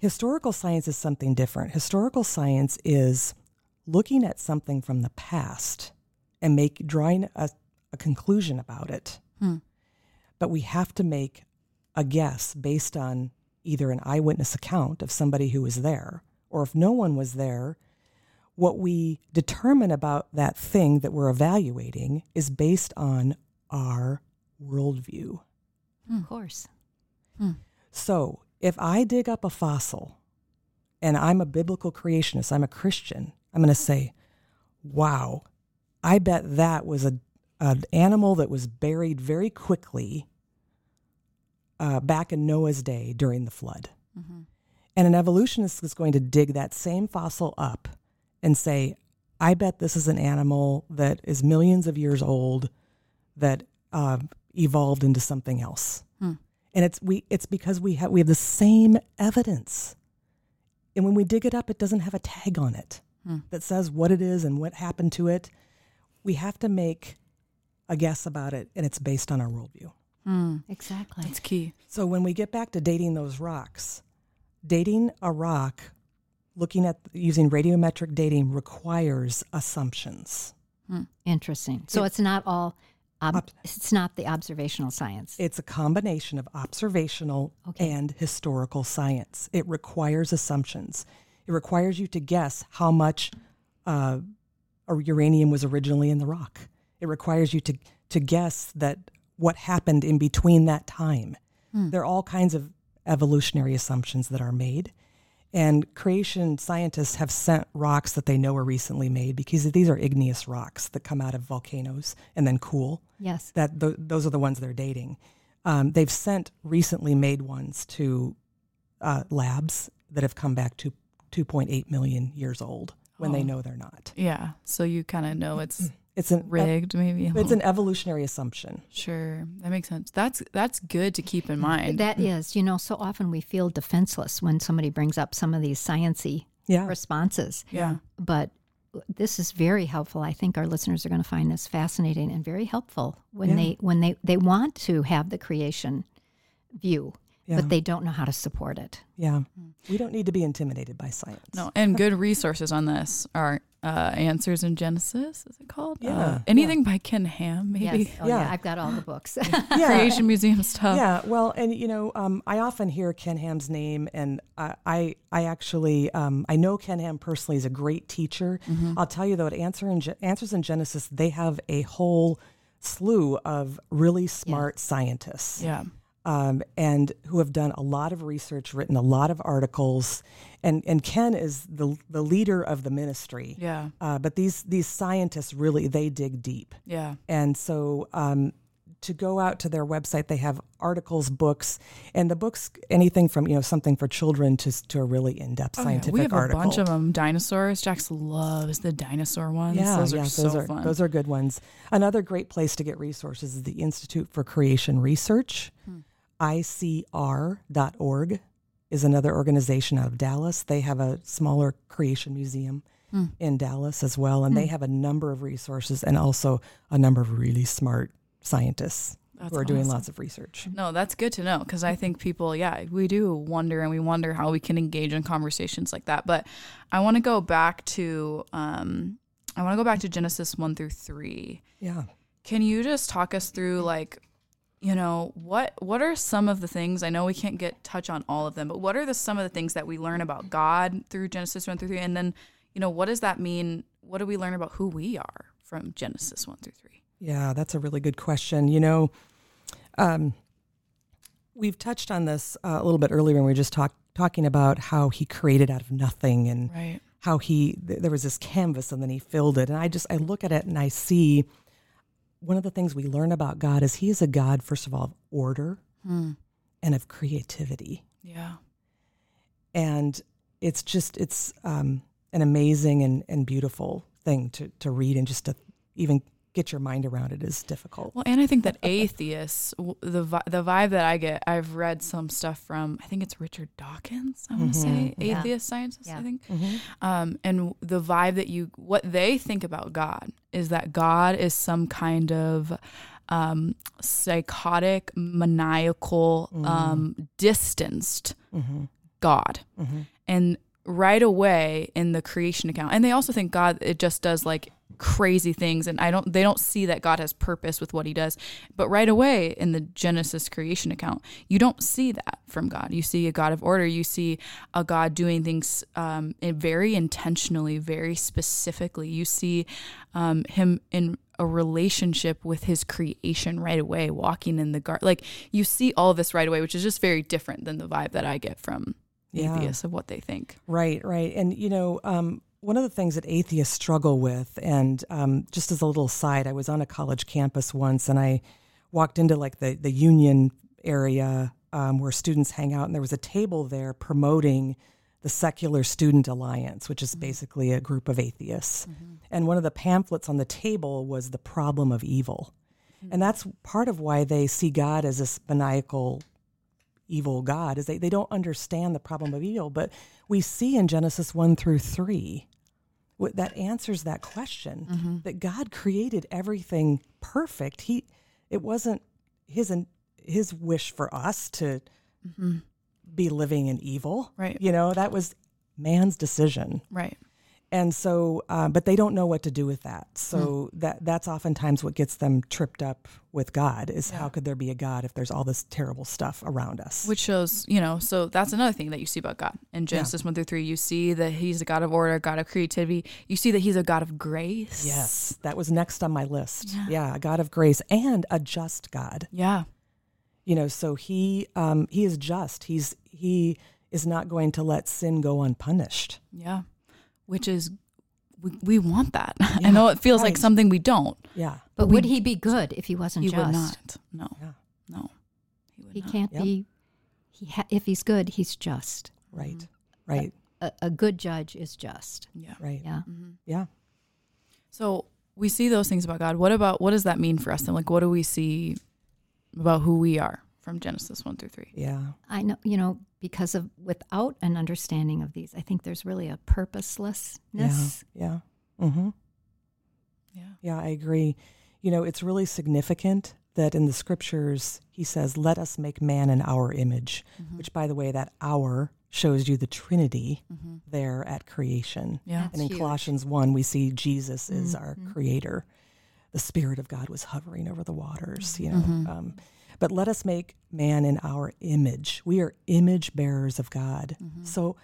Historical science is something different. Historical science is looking at something from the past and make drawing a, a conclusion about it. Hmm. But we have to make a guess based on either an eyewitness account of somebody who was there, or if no one was there, what we determine about that thing that we're evaluating is based on our worldview. Of course. So if I dig up a fossil and I'm a biblical creationist, I'm a Christian, I'm going to say, wow, I bet that was a, an animal that was buried very quickly uh, back in Noah's day during the flood. And an evolutionist is going to dig that same fossil up and say, I bet this is an animal that is millions of years old that uh, evolved into something else. Hmm. And it's we it's because we have we have the same evidence. And when we dig it up, it doesn't have a tag on it hmm. that says what it is and what happened to it. We have to make a guess about it, and it's based on our worldview. Hmm. Exactly. That's key. So when we get back to dating those rocks, dating a rock, looking at using radiometric dating requires assumptions. Interesting. So it's not all. Ob- it's not the observational science. It's a combination of observational Okay. and historical science. It requires assumptions. It requires you to guess how much uh, uranium was originally in the rock. It requires you to to guess that what happened in between that time. There are all kinds of evolutionary assumptions that are made. And creation scientists have sent rocks that they know are recently made because these are igneous rocks that come out of volcanoes and then cool yes. that th- those are the ones they're dating. Um, they've sent recently made ones to uh, labs that have come back to 2.8 million years old when they Oh. know they're not. Yeah. So you kind of know it's It's an rigged, maybe. It's an evolutionary assumption. sure. That makes sense. That's that's good to keep in mind. That is, you know, so often we feel defenseless when somebody brings up some of these sciency Yeah. responses. Yeah. But this is very helpful. I think our listeners are going to find this fascinating and very helpful when Yeah. they when they they want to have the creation view, Yeah. but they don't know how to support it. Yeah. We don't need to be intimidated by science. No, and good resources on this are uh, Answers in Genesis, is it called? Yeah, Uh, anything by Ken Ham, maybe. Yes. Oh, yeah. Yeah. I've got all the books. Yeah. Creation Museum stuff. Yeah, well, and you know, um, I often hear Ken Ham's name, and I, I, I actually, um, I know Ken Ham personally is a great teacher. I'll tell you though, at Answer in Ge- Answers in Genesis, they have a whole slew of really smart scientists. Yeah. Um, and who have done a lot of research, written a lot of articles, and and Ken is the the leader of the ministry. Yeah. Uh, but these these scientists really they dig deep, Yeah. and so um, to go out to their website, they have articles, books, and the books anything from you know something for children to to a really in depth Oh, yeah. scientific We have article. a bunch of them. Dinosaurs. Jax loves the dinosaur ones. Yeah, those are yeah, so those are fun. those are good ones. Another great place to get resources is the Institute for Creation Research. Hmm. ICR.org is another organization out of Dallas. They have a smaller creation museum Hmm. in Dallas as well, and they have a number of resources and also a number of really smart scientists That's who are doing lots of research. No, that's good to know because I think people, yeah, we do wonder and we wonder how we can engage in conversations like that. But I want to go back to, um, I want to go back to Genesis one through three. Yeah. Can you just talk us through like, you know, what what are some of the things? I know we can't get touch on all of them, but what are the some of the things that we learn about God through Genesis one through three, and then, you know, what does that mean? What do we learn about who we are from Genesis one through three? Yeah, that's a really good question. You know, um, we've touched on this uh, a little bit earlier when we were just talk, talking about how he created out of nothing and Right. how he th- there was this canvas and then he filled it. And I just I look at it and I see one of the things we learn about God is he is a God first of all of order Hmm. and of creativity. Yeah. And it's just it's um, an amazing and, and beautiful thing to to read and just to even get your mind around it is difficult. Well, and I think that atheists, the the vibe that I get, I've read some stuff from. I think it's Richard Dawkins. I want to say Yeah. atheist scientist. I Yeah. think, um, and the vibe that you, what they think about God is that God is some kind of um, psychotic, maniacal, um, distanced God, and right away in the creation account, and they also think God it just does like crazy things and I don't they don't see that God has purpose with what he does. But right away in the Genesis creation account, you don't see that from God. You see a God of order, you see a God doing things um, in very intentionally, very specifically. You see um, him in a relationship with his creation right away, walking in the garden. Like you see all this right away, which is just very different than the vibe that I get from Yeah. atheists of what they think. Right, right. And, you know, um, one of the things that atheists struggle with, and um, just as a little side, I was on a college campus once and I walked into like the, the union area um, where students hang out, and there was a table there promoting the Secular Student Alliance, which is basically a group of atheists. And one of the pamphlets on the table was the problem of evil. And that's part of why they see God as this maniacal evil God is they, they don't understand the problem of evil. But we see in Genesis 1 through 3 that answers that question mm-hmm. that God created everything perfect. He it wasn't his his wish for us to mm-hmm. be living in evil. Right. You know, that was man's decision. Right. And so, uh, but they don't know what to do with that. So that that's oftentimes what gets them tripped up with God is how could there be a God if there's all this terrible stuff around us? Which shows, you know, so that's another thing that you see about God. In Genesis 1 through 3, you see that he's a God of order, God of creativity. You see that he's a God of grace. Yes, that was next on my list. Yeah, a God of grace and a just God. Yeah. You know, so he um, he is just. He's he is not going to let sin go unpunished. Yeah. Which is, we, we want that. I know it feels like something we don't. Yeah, But we- would he be good if he wasn't He just? would not. No. Yeah. No. He would He not. can't Yep. be. He ha- if he's good, he's just. right, mm-hmm. right, A, a good judge is just. Yeah. right. Yeah. Mm-hmm. Yeah. So we see those things about God. What about, what does that mean for us? And like, what do we see about who we are from Genesis 1 through 3. Yeah. I know, you know, because of without an understanding of these, I think there's really a purposelessness. Yeah. Mm-hmm. Yeah. Yeah, I agree. You know, it's really significant that in the scriptures he says, "Let us make man in our image," Mm-hmm. which, by the way, that "our" shows you the Trinity Mm-hmm. there at creation. Yeah. That's and in huge. Colossians one, we see Jesus is our Mm-hmm. Creator. The Spirit of God was hovering over the waters. You know. Mm-hmm. Um, but let us make man in our image. We are image bearers of God. Mm-hmm. So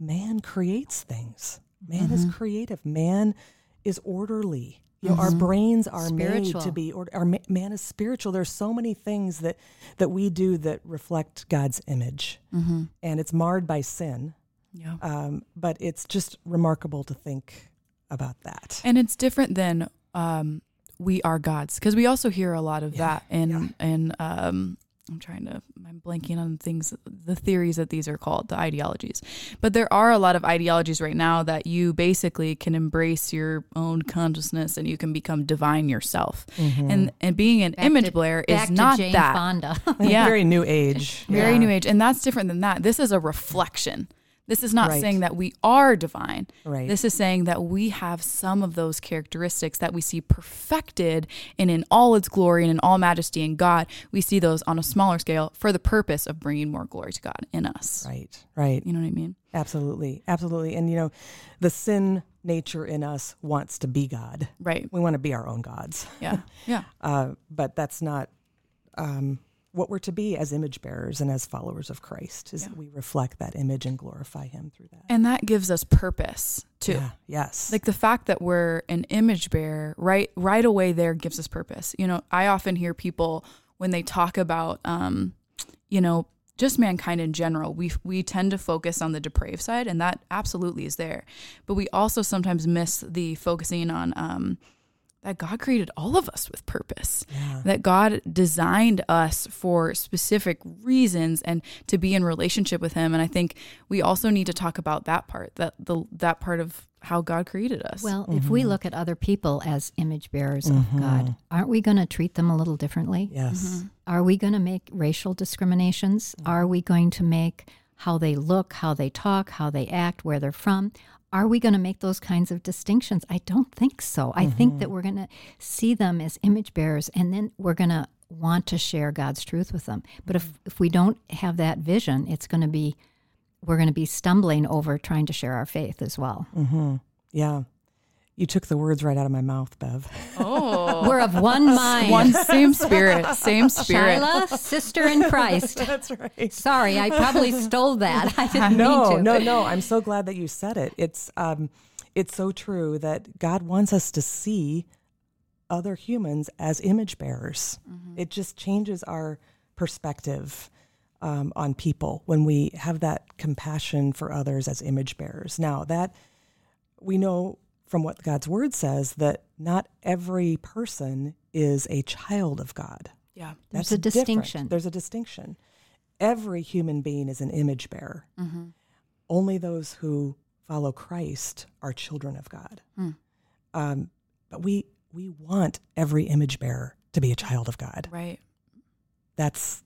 man creates things. Man is creative. Man is orderly. You know, our brains are made to be. Or, our man is spiritual. There's so many things that that we do that reflect God's image, Mm-hmm. and it's marred by sin. Yeah. Um, but it's just remarkable to think about that. And it's different than um, we are gods because we also hear a lot of Yeah, that in and um, I'm trying to I'm blanking on things the theories that these are called the ideologies, but there are a lot of ideologies right now that you basically can embrace your own consciousness and you can become divine yourself, and and being an Back image to- bearer Back is not to Jane that. Fonda. yeah. Very new age. very Yeah. new age. And that's different than that. This is a reflection this is not Right. saying that we are divine Right. this is saying that we have some of those characteristics that we see perfected and in all its glory and in all majesty in god we see those on a smaller scale for the purpose of bringing more glory to god in us Right. Right. you know what i mean Absolutely. Absolutely. And you know, the sin nature in us wants to be God. right We want to be our own gods. yeah yeah Uh, but that's not um, what we're to be as image bearers and as followers of Christ. Is Yeah. we reflect that image and glorify Him through that. and that gives us purpose too Yeah. Yes. like the fact that we're an image bearer right right away there gives us purpose you know i often hear people when they talk about um you know just mankind in general we we tend to focus on the depraved side and that absolutely is there but we also sometimes miss the focusing on um that God created all of us with purpose yeah. that God designed us for specific reasons and to be in relationship with him and I think we also need to talk about that part that the that part of how God created us. Well, if we mm-hmm. look at other people as image bearers of mm-hmm. God, aren't we going to treat them a little differently? Yes. Mm-hmm. Are we going to make racial discriminations? Are we going to make how they look, how they talk, how they act, where they're from? Are we going to make those kinds of distinctions? I don't think so. I think that we're going to see them as image bearers and then we're going to want to share God's truth with them. But if, if we don't have that vision, it's going to be, we're going to be stumbling over trying to share our faith as well. Mm-hmm. Yeah. You took the words right out of my mouth, Bev. oh, We're of one mind. one same spirit, same spirit. Shyla, sister in Christ. That's right. Sorry, I probably stole that. I didn't no, mean to. no, no. I'm so glad that you said it. It's um, it's so true that God wants us to see other humans as image bearers. It just changes our perspective um, on people when we have that compassion for others as image bearers. Now that we know from what God's word says that not every person is a child of God. Yeah. There's That's a different. distinction. There's a distinction. Every human being is an image bearer. Mm-hmm. Only those who follow Christ are children of God. Mm. Um, but we we want every image bearer to be a child of God. Right. That's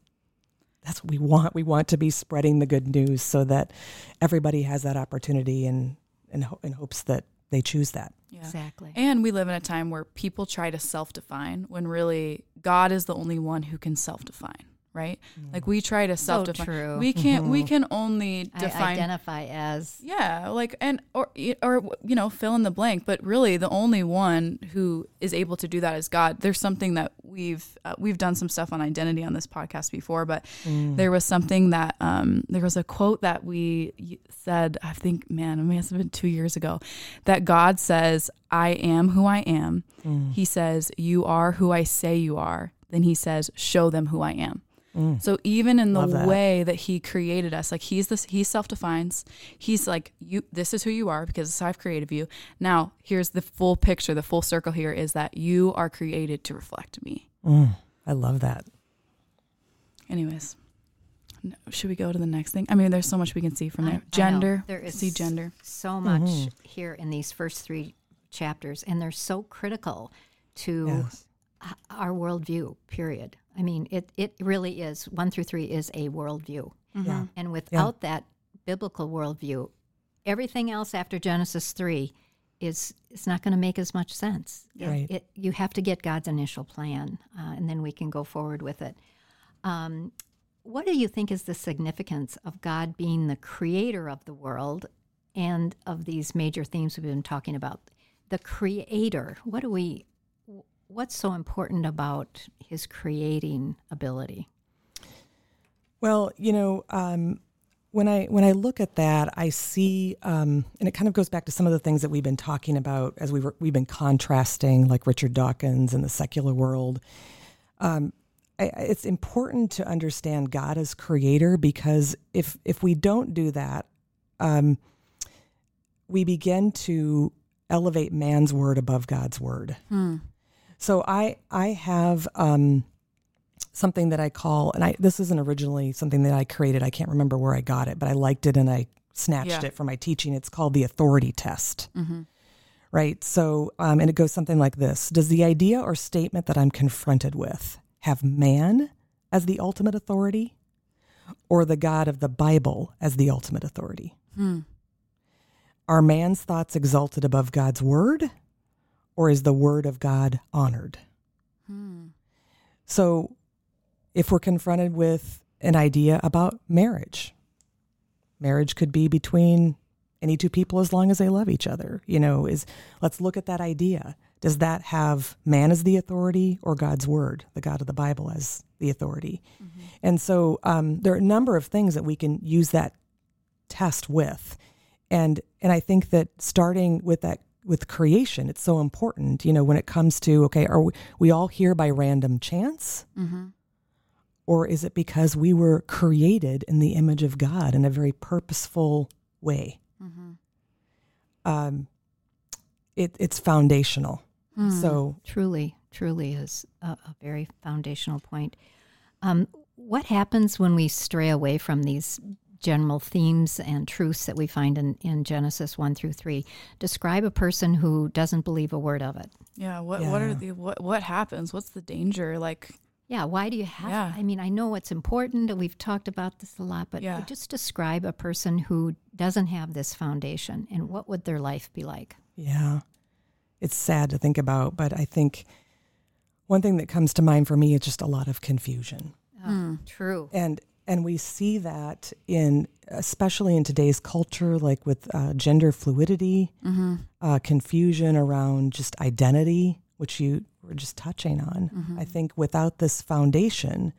that's what we want. We want to be spreading the good news so that everybody has that opportunity and and, ho- and hopes that they choose that. Yeah. Exactly. And we live in a time where people try to self define when really God is the only one who can self define, right? Like we try to self define. true. We can't, we can only I identify as yeah, like and or or you know fill in the blank, but really the only one who is able to do that is God. There's something that we've uh, we've done some stuff on identity on this podcast before, but there was something that um, there was a quote that we said. I think, man, it must have been two years ago, that God says, "I am who I am." He says, "You are who I say you are." Then he says, "Show them who I am." So even in the that. way that he created us, like he's this, he self defines. He's like, you, this is who you are because this is how I've created you. Now here's the full picture. The full circle here is that you are created to reflect me. Mm, I love that. Anyways, no, should we go to the next thing? I mean, there's so much we can see from I- I there. know. Gender, There is see gender. so much Mm-hmm. here in these first three chapters, and they're so critical to Yes. our worldview. Period. I mean, it, it really is, one through three is a worldview. Yeah. And without that biblical worldview, everything else after Genesis 3 is, is not going to make as much sense. Right. It, you have to get God's initial plan, uh, and then we can go forward with it. Um, what do you think is the significance of God being the creator of the world and of these major themes we've been talking about? The creator. What do we? What's so important about his creating ability? Well, you know, um, when I when I look at that, I see, um, and it kind of goes back to some of the things that we've been talking about as we were, we've been contrasting, like Richard Dawkins and the secular world. Um, I, it's important to understand God as creator because if if we don't do that, um, we begin to elevate man's word above God's word. So I I have um, something that I call, and I this isn't originally something that I created. I can't remember where I got it, but I liked it and I snatched Yeah. it from my teaching. It's called the authority test. Mm-hmm. Right. So, um, and it goes something like this Does the idea or statement that I'm confronted with have man as the ultimate authority or the God of the Bible as the ultimate authority? Hmm. Are man's thoughts exalted above God's word or is the word of God honored? Hmm. So, if we're confronted with an idea about marriage, marriage could be between any two people as long as they love each other. You know, is let's look at that idea. Does that have man as the authority or God's word, the God of the Bible, as the authority? And so um, there are a number of things that we can use that test with, and and I think that starting with that with creation, it's so important. You know, when it comes to okay, are we, we all here by random chance? Mm-hmm. or is it because we were created in the image of God in a very purposeful way? Mm-hmm. Um, it, it's foundational. Hmm. So, Truly, truly is a, a very foundational point. Um, what happens when we stray away from these general themes and truths that we find in, in Genesis 1 through 3? Describe a person who doesn't believe a word of it. Yeah. What What are the what What happens? What's the danger? Like, Yeah, why do you have? Yeah. I mean, I know it's important, and we've talked about this a lot, but Yeah. just describe a person who doesn't have this foundation, and what would their life be like? yeah, it's sad to think about, but I think one thing that comes to mind for me is just a lot of confusion. Oh, True. and and we see that in especially in today's culture like with uh, gender fluidity mm-hmm. uh, confusion around just identity which you were just touching on Mm-hmm. i think without this foundation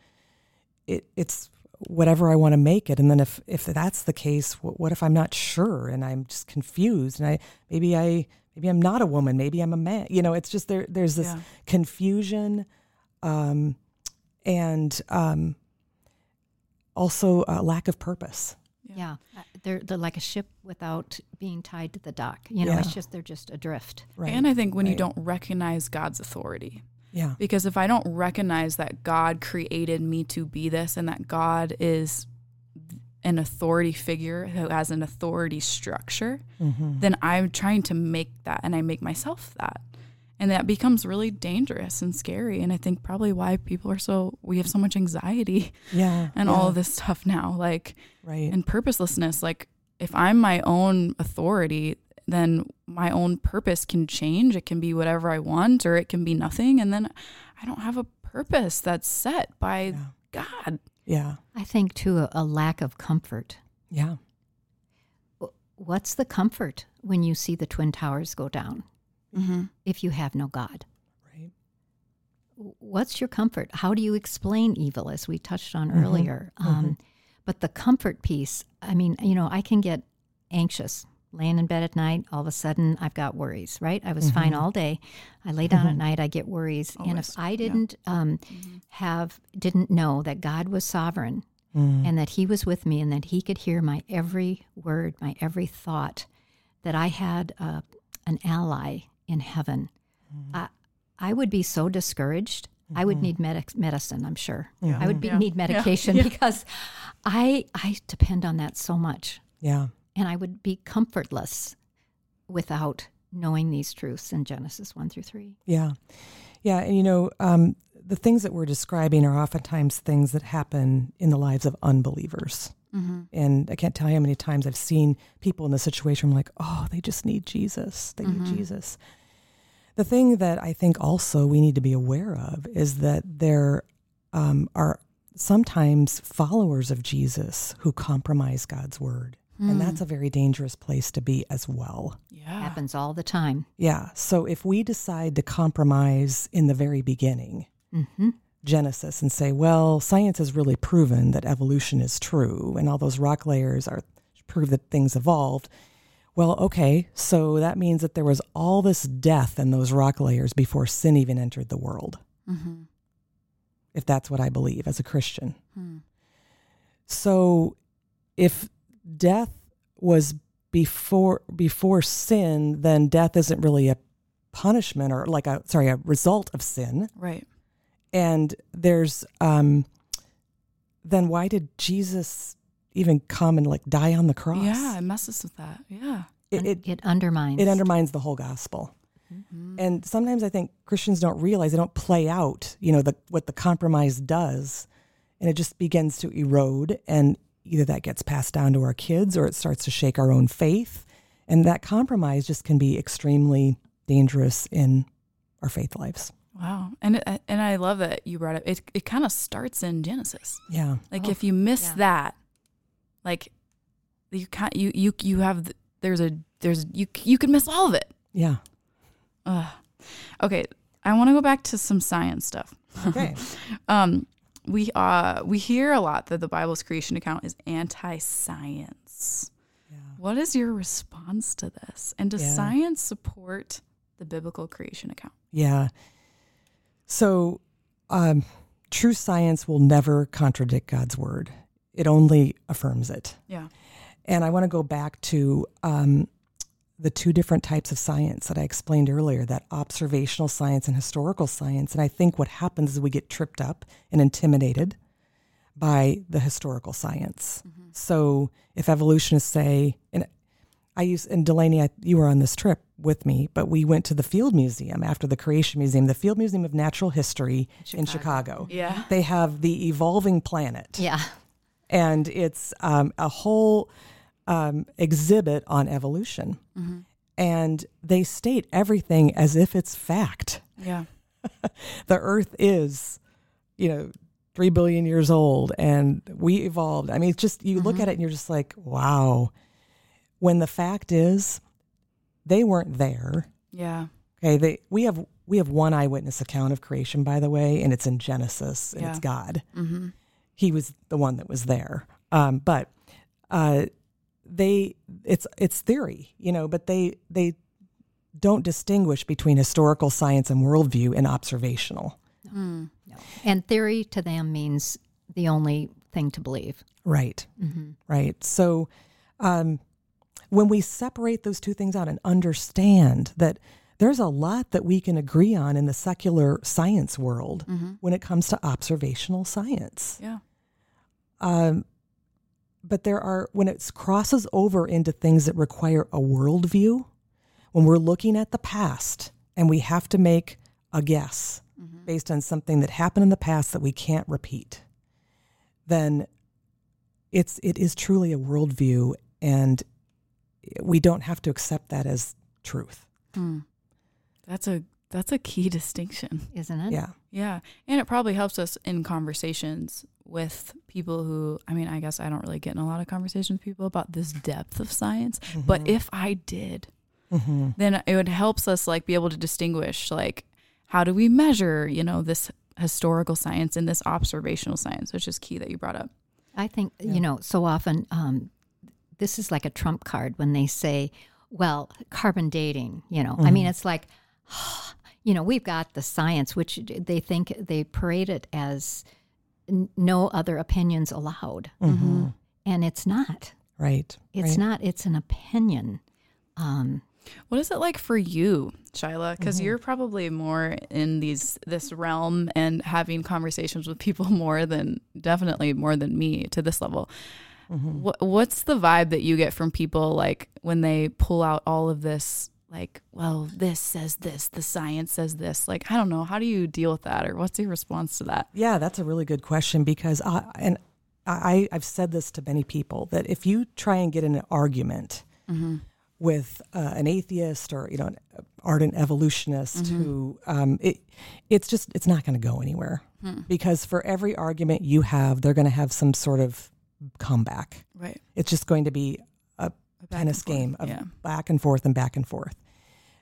it, it's whatever i want to make it and then if if that's the case what, what if i'm not sure and i'm just confused and i maybe i maybe i'm not a woman maybe i'm a man you know it's just there there's this Yeah. confusion um, and um, also a lack of purpose. Yeah, Uh, they're they're like a ship without being tied to the dock. You know, it's just they're just adrift. Right. And I think when you don't recognize God's authority, yeah. because if I don't recognize that God created me to be this and that God is an authority figure who has an authority structure, Mm-hmm. then I'm trying to make that and I make myself that. And that becomes really dangerous and scary. And I think probably why people are so, we have so much anxiety Yeah. and yeah, all of this stuff now. Like, Right. and purposelessness. Like, if I'm my own authority, then my own purpose can change. It can be whatever I want, or it can be nothing. And then I don't have a purpose that's set by yeah. God. Yeah. I think too a, a lack of comfort. Yeah. What's the comfort when you see the twin towers go down? Mm-hmm. If you have no God, Right. what's your comfort? How do you explain evil, as we touched on Mhm. earlier? Um, but the comfort piece, I mean, you know, I can get anxious laying in bed at night. All of a sudden, I've got worries, right? I was fine all day. I lay down at night, I get worries. And if I didn't um, have, didn't know that God was sovereign Mm. and that He was with me and that He could hear my every word, my every thought, that I had uh, an ally in heaven, I, I would be so discouraged. I would need medic- medicine, I'm sure. I would be, Yeah. need medication Yeah. because I, I depend on that so much. Yeah. And I would be comfortless without knowing these truths in Genesis 1 through 3. Yeah. Yeah. And, you know, um, the things that we're describing are oftentimes things that happen in the lives of unbelievers. Mm-hmm. And I can't tell you how many times I've seen people in the situation I'm like, oh, they just need Jesus. They Mhm. need Jesus. The thing that I think also we need to be aware of is that there um, are sometimes followers of Jesus who compromise God's word. And that's a very dangerous place to be as well. yeah. Happens all the time. Yeah. So if we decide to compromise in the very beginning, hmm Genesis and say, well, science has really proven that evolution is true and all those rock layers are prove that things evolved. Well, okay, so that means that there was all this death in those rock layers before sin even entered the world, Mm-hmm. if that's what I believe as a Christian. Hmm. So if death was before before sin, then death isn't really a punishment or like a sorry, a result of sin. Right. and there's um then why did jesus even come and like die on the cross Yeah, it messes with that. Yeah. it, it, it undermines. it undermines the whole gospel Mhm. and sometimes i think christians don't realize they don't play out you know the what the compromise does and it just begins to erode and either that gets passed down to our kids or it starts to shake our own faith and that compromise just can be extremely dangerous in our faith lives Wow. And it, and I love that you brought up it. It kind of starts in Genesis. yeah Like Oh, if you miss yeah. that, like you can't you you you have there's a there's you you could miss all of it. yeah Ugh. Okay, I want to go back to some science stuff. okay Um, we uh we hear a lot that the Bible's creation account is anti-science. yeah. What is your response to this? And does Yeah. science support the biblical creation account? Yeah. So, um, true science will never contradict God's word, it only affirms it. Yeah. And I want to go back to um, the two different types of science that I explained earlier that observational science and historical science. And I think what happens is we get tripped up and intimidated by the historical science. So if evolutionists say, and I use, and Delaney, I, you were on this trip with me, but we went to the Field Museum after the Creation Museum, the Field Museum of Natural History in Chicago. Yeah. They have the evolving planet Yeah. And it's um, a whole um, exhibit on evolution. Mm-hmm. And they state everything as if it's fact. Yeah. The Earth is, you know, three billion years old, and we evolved. I mean, it's just you look at it and you're just like, wow. When the fact is, they weren't there. Yeah. Okay, they we have we have one eyewitness account of creation, by the way, and it's in Genesis, and it's God Mm-hmm. He was the one that was there. Um, but uh, they it's it's theory, you know, but they they don't distinguish between historical science and worldview and observational. Mm. And theory to them means the only thing to believe. Right. Mm-hmm. Right. So um, when we separate those two things out and understand that there's a lot that we can agree on in the secular science world Mm-hmm. when it comes to observational science. Yeah. Um, but there are when it crosses over into things that require a worldview, when we're looking at the past and we have to make a guess Mm-hmm. based on something that happened in the past that we can't repeat, then it's it is truly a worldview, and we don't have to accept that as truth. Mm. That's a that's a key distinction. Isn't it? Yeah, Yeah. And it probably helps us in conversations with people who, I mean, I guess I don't really get in a lot of conversations with people about this depth of science. But if I did, hmm then it would helps us like be able to distinguish like how do we measure, you know, this historical science and this observational science, which is key that you brought up. I think, Yeah. you know, so often um, this is like a trump card when they say, well, carbon dating, you know, I mean, it's like, you know, we've got the science, which they think they parade it as n- no other opinions allowed. hmm And it's not. right. It's right. not. It's an opinion. Um, What is it like for you, Shyla? Mm-hmm. Because you're probably more in these this realm and having conversations with people more than definitely more than me to this level. Mhm. What what's the vibe that you get from people like when they pull out all of this like, well, this says this, the science says this. Like, I don't know. How do you deal with that, or what's your response to that? Yeah, that's a really good question because I and I I've said this to many people that if you try and get in an argument with uh, an atheist or you know an ardent evolutionist who um, it it's just it's not going to go anywhere because for every argument you have, they're going to have some sort of comeback. Right. It's just going to be tennis game of yeah. back and forth and back and forth.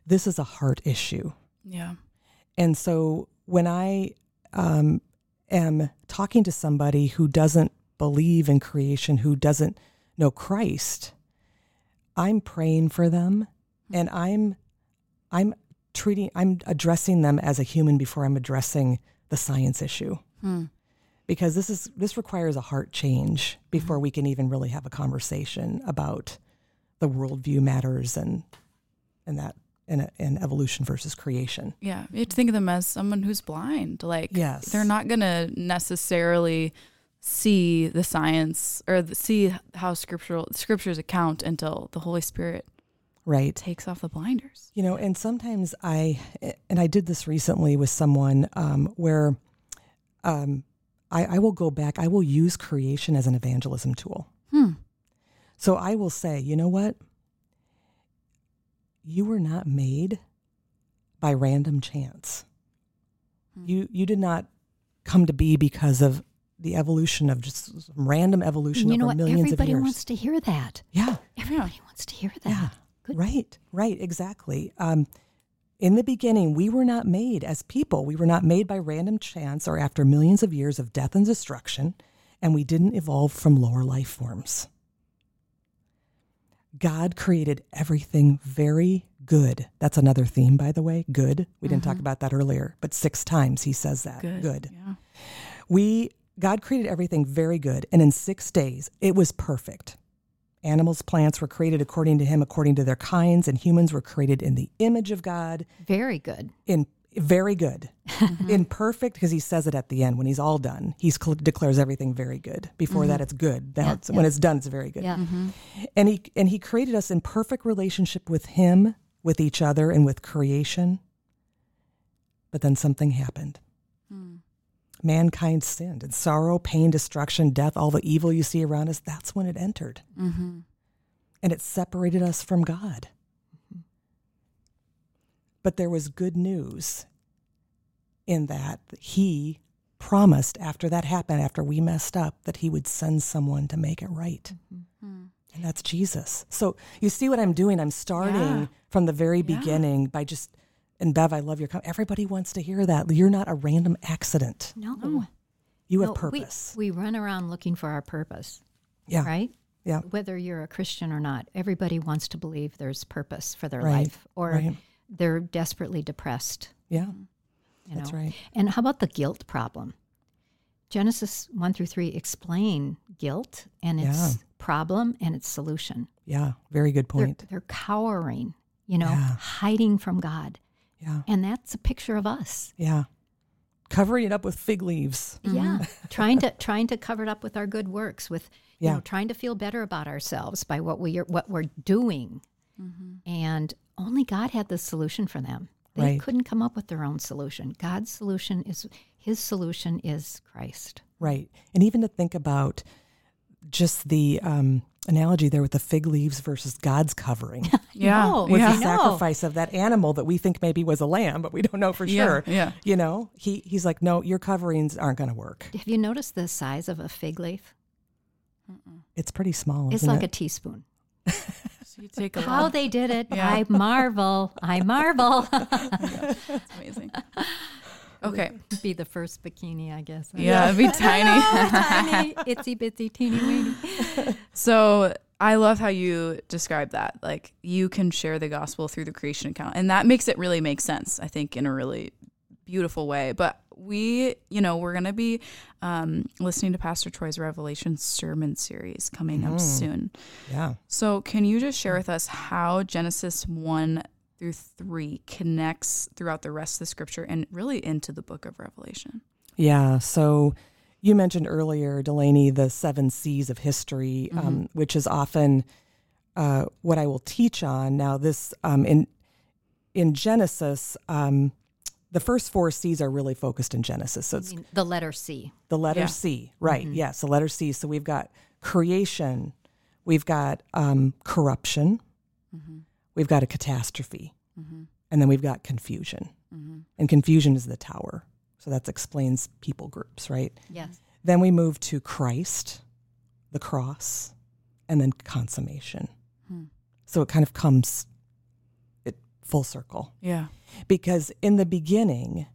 This is a heart issue. Yeah. And so when I um, am talking to somebody who doesn't believe in creation, who doesn't know Christ, I'm praying for them and I'm I'm treating I'm addressing them as a human before I'm addressing the science issue. Because this is this requires a heart change before we can even really have a conversation about the worldview matters and and that and, and evolution versus creation. Yeah, you have to think of them as someone who's blind. Like, Yes. they're not going to necessarily see the science or the, see how scriptural scriptures account until the Holy Spirit Right. takes off the blinders. You know, and sometimes I, and I did this recently with someone um, where um, I, I will go back, I will use creation as an evangelism tool. Hmm. So I will say, you know what? You were not made by random chance. You you did not come to be because of the evolution of just random evolution you know over what? millions Everybody of years. wants to hear that. yeah. Everybody wants to hear that. Yeah. Good. Right, right, exactly. Um, in the beginning, we were not made as people. We were not made by random chance or after millions of years of death and destruction, and we didn't evolve from lower life forms. God created everything very good. That's another theme, by the way. Good. We didn't talk mm-hmm. about that earlier, but six times he says that. Good. Good. Yeah. We God created everything very good, and in six days it was perfect. Animals, plants were created according to him, according to their kinds, and humans were created in the image of God, Very good. in very good, mm-hmm. in perfect, because he says it at the end when he's all done. He declares everything very good. Before mm-hmm. that, it's good. Now, Yeah, it's, when it's done, it's very good. Yeah. Mm-hmm. And he and he created us in perfect relationship with him, with each other, and with creation. But then something happened. Hmm. Mankind sinned, and sorrow, pain, destruction, death, all the evil you see around us, that's when it entered. Mm-hmm. And it separated us from God. But there was good news in that he promised after that happened, after we messed up, that he would send someone to make it right. Mm-hmm. Hmm. And that's Jesus. So you see what I'm doing? I'm starting Yeah. from the very Yeah. beginning by just, and Bev, I love your comment. Everybody wants to hear that. You're not a random accident. No. You No, have we- purpose. We, run around looking for our purpose, yeah. right? Yeah. Whether you're a Christian or not, everybody wants to believe there's purpose for their Right, life, or right. They're desperately depressed. Yeah. You That's right. And how about the guilt problem? Genesis 1 through 3 explain guilt and its Yeah. problem and its solution. Yeah. Very good They're, point. they're cowering, you know, Yeah. hiding from God. Yeah. And that's a picture of us. Yeah. Covering it up with fig leaves. Yeah. Mm-hmm. trying to trying to cover it up with our good works, with you Yeah. know, trying to feel better about ourselves by what we are what we're doing. Mm-hmm. And only God had the solution for them. They Right. couldn't come up with their own solution. God's solution is his solution is Christ. Right. And even to think about just the um, analogy there with the fig leaves versus God's covering Yeah. know, with yeah. the sacrifice of that animal that we think maybe was a lamb, but we don't know for sure. yeah. You know, he, he's like, no, your coverings aren't going to work. Have you noticed the size of a fig leaf? It's pretty small. It's isn't like it? a teaspoon. You take a How lot. they did it, Yeah. I marvel. I marvel. That's amazing. Okay. Be the first bikini, I guess. Yeah, it'd be tiny. tiny, itsy bitsy, teeny weeny. So I love how you describe that. Like you can share the gospel through the creation account. And that makes it really make sense, I think, in a really beautiful way. But we, you know, we're going to be um, listening to Pastor Troy's Revelation sermon series coming up soon. yeah. So can you just share with us how Genesis 1 through 3 connects throughout the rest of the scripture and really into the book of Revelation? Yeah. So you mentioned earlier, Delaney, the seven C's of history, um, which is often uh, what I will teach on. Now, this um, in in Genesis, um, the first four C's are really focused in Genesis. So it's I mean, the letter C. the letter Yeah. C, right? Mm-hmm. Yes, the letter C. So we've got creation, we've got um, corruption, mm-hmm. we've got a catastrophe, mm-hmm. and then we've got confusion. And confusion is the tower. So that explains people groups, right? Yes. Then we move to Christ, the cross, and then consummation. Hmm. So it kind of comes it full circle. Yeah. because in the beginning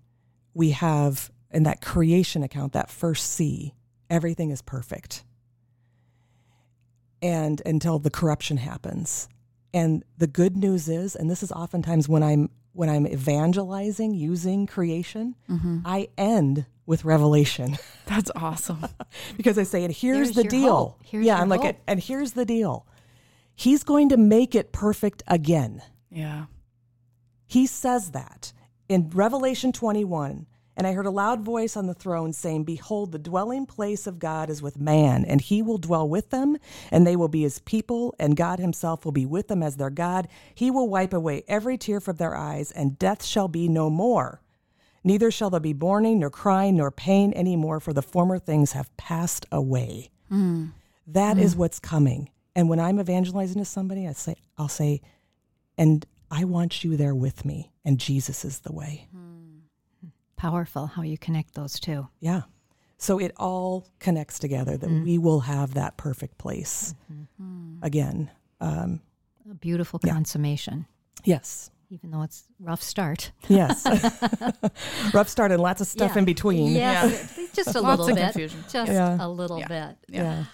we have in that creation account that first C everything is perfect. And until the corruption happens. And the good news is and this is oftentimes when I'm when I'm evangelizing using creation mm-hmm. I end with revelation. That's awesome. because I say and here's There's the deal. Here's yeah I'm like and here's the deal. He's going to make it perfect again. Yeah. He says that in Revelation 21. And I heard a loud voice on the throne saying, Behold, the dwelling place of God is with man, and he will dwell with them, and they will be his people, and God himself will be with them as their God. He will wipe away every tear from their eyes, and death shall be no more. Neither shall there be mourning, nor crying, nor pain any more, for the former things have passed away. Mm. That is mm. what's coming. And when I'm evangelizing to somebody, I say, I'll say, and I want you there with me, and Jesus is the way. Powerful how you connect those two. Yeah. So it all connects together that we will have that perfect place again. Um, A beautiful Yeah. consummation, yes. even though it's rough start. Yes. Rough start and lots of stuff Yeah. in between. Yeah, just a Lots little of bit. confusion. Just Yeah. a little Yeah. bit. Yeah.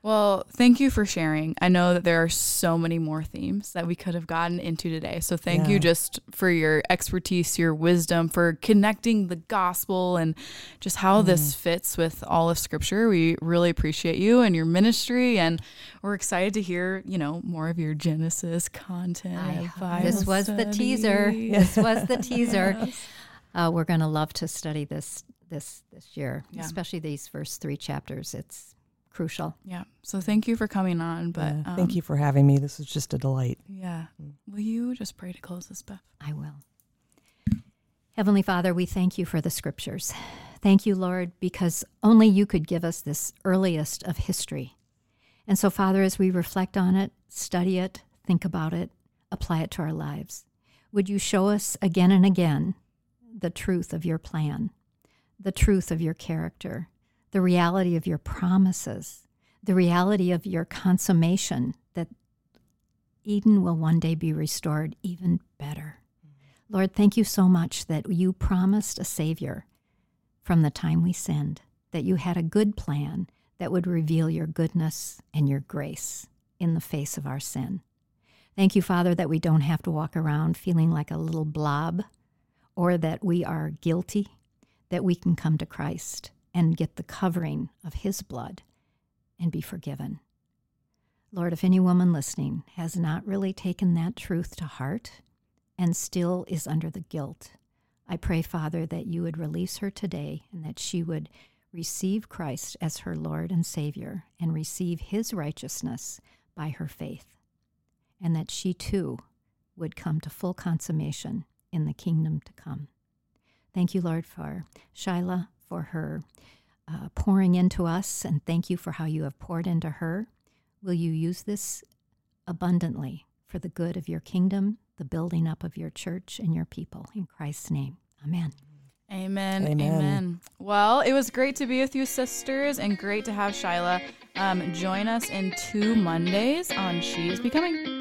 Well, thank you for sharing. I know that there are so many more themes that we could have gotten into today. So thank Yeah. you just for your expertise, your wisdom, for connecting the gospel and just how this fits with all of scripture. We really appreciate you and your ministry and we're excited to hear, you know, more of your Genesis content. I- this Bible was the teaser. This was the teaser. Uh, we're going to love to study this this this year, Yeah. especially these first three chapters. It's crucial. Yeah. So thank you for coming on. But Yeah. um, Thank you for having me. This was just a delight. Yeah. Will you just pray to close this, Bev? I will. Heavenly Father, we thank you for the scriptures. Thank you, Lord, because only you could give us this earliest of history. And so, Father, as we reflect on it, study it, think about it, apply it to our lives, would you show us again and again the truth of your plan, the truth of your character, the reality of your promises, the reality of your consummation that Eden will one day be restored even better. Lord, thank you so much that you promised a Savior from the time we sinned, that you had a good plan that would reveal your goodness and your grace in the face of our sin. Thank you, Father, that we don't have to walk around feeling like a little blob or that we are guilty, that we can come to Christ and get the covering of His blood and be forgiven. Lord, if any woman listening has not really taken that truth to heart and still is under the guilt, I pray, Father, that you would release her today and that she would receive Christ as her Lord and Savior and receive his righteousness by her faith, and that she too would come to full consummation in the kingdom to come. Thank you, Lord, for Shyla, for her uh, pouring into us, and thank you for how you have poured into her. Will you use this abundantly for the good of your kingdom, the building up of your church and your people? In Christ's name, amen. Amen, Amen. amen. Well, it was great to be with you, sisters, and great to have Shyla um, join us in two Mondays on She is Becoming.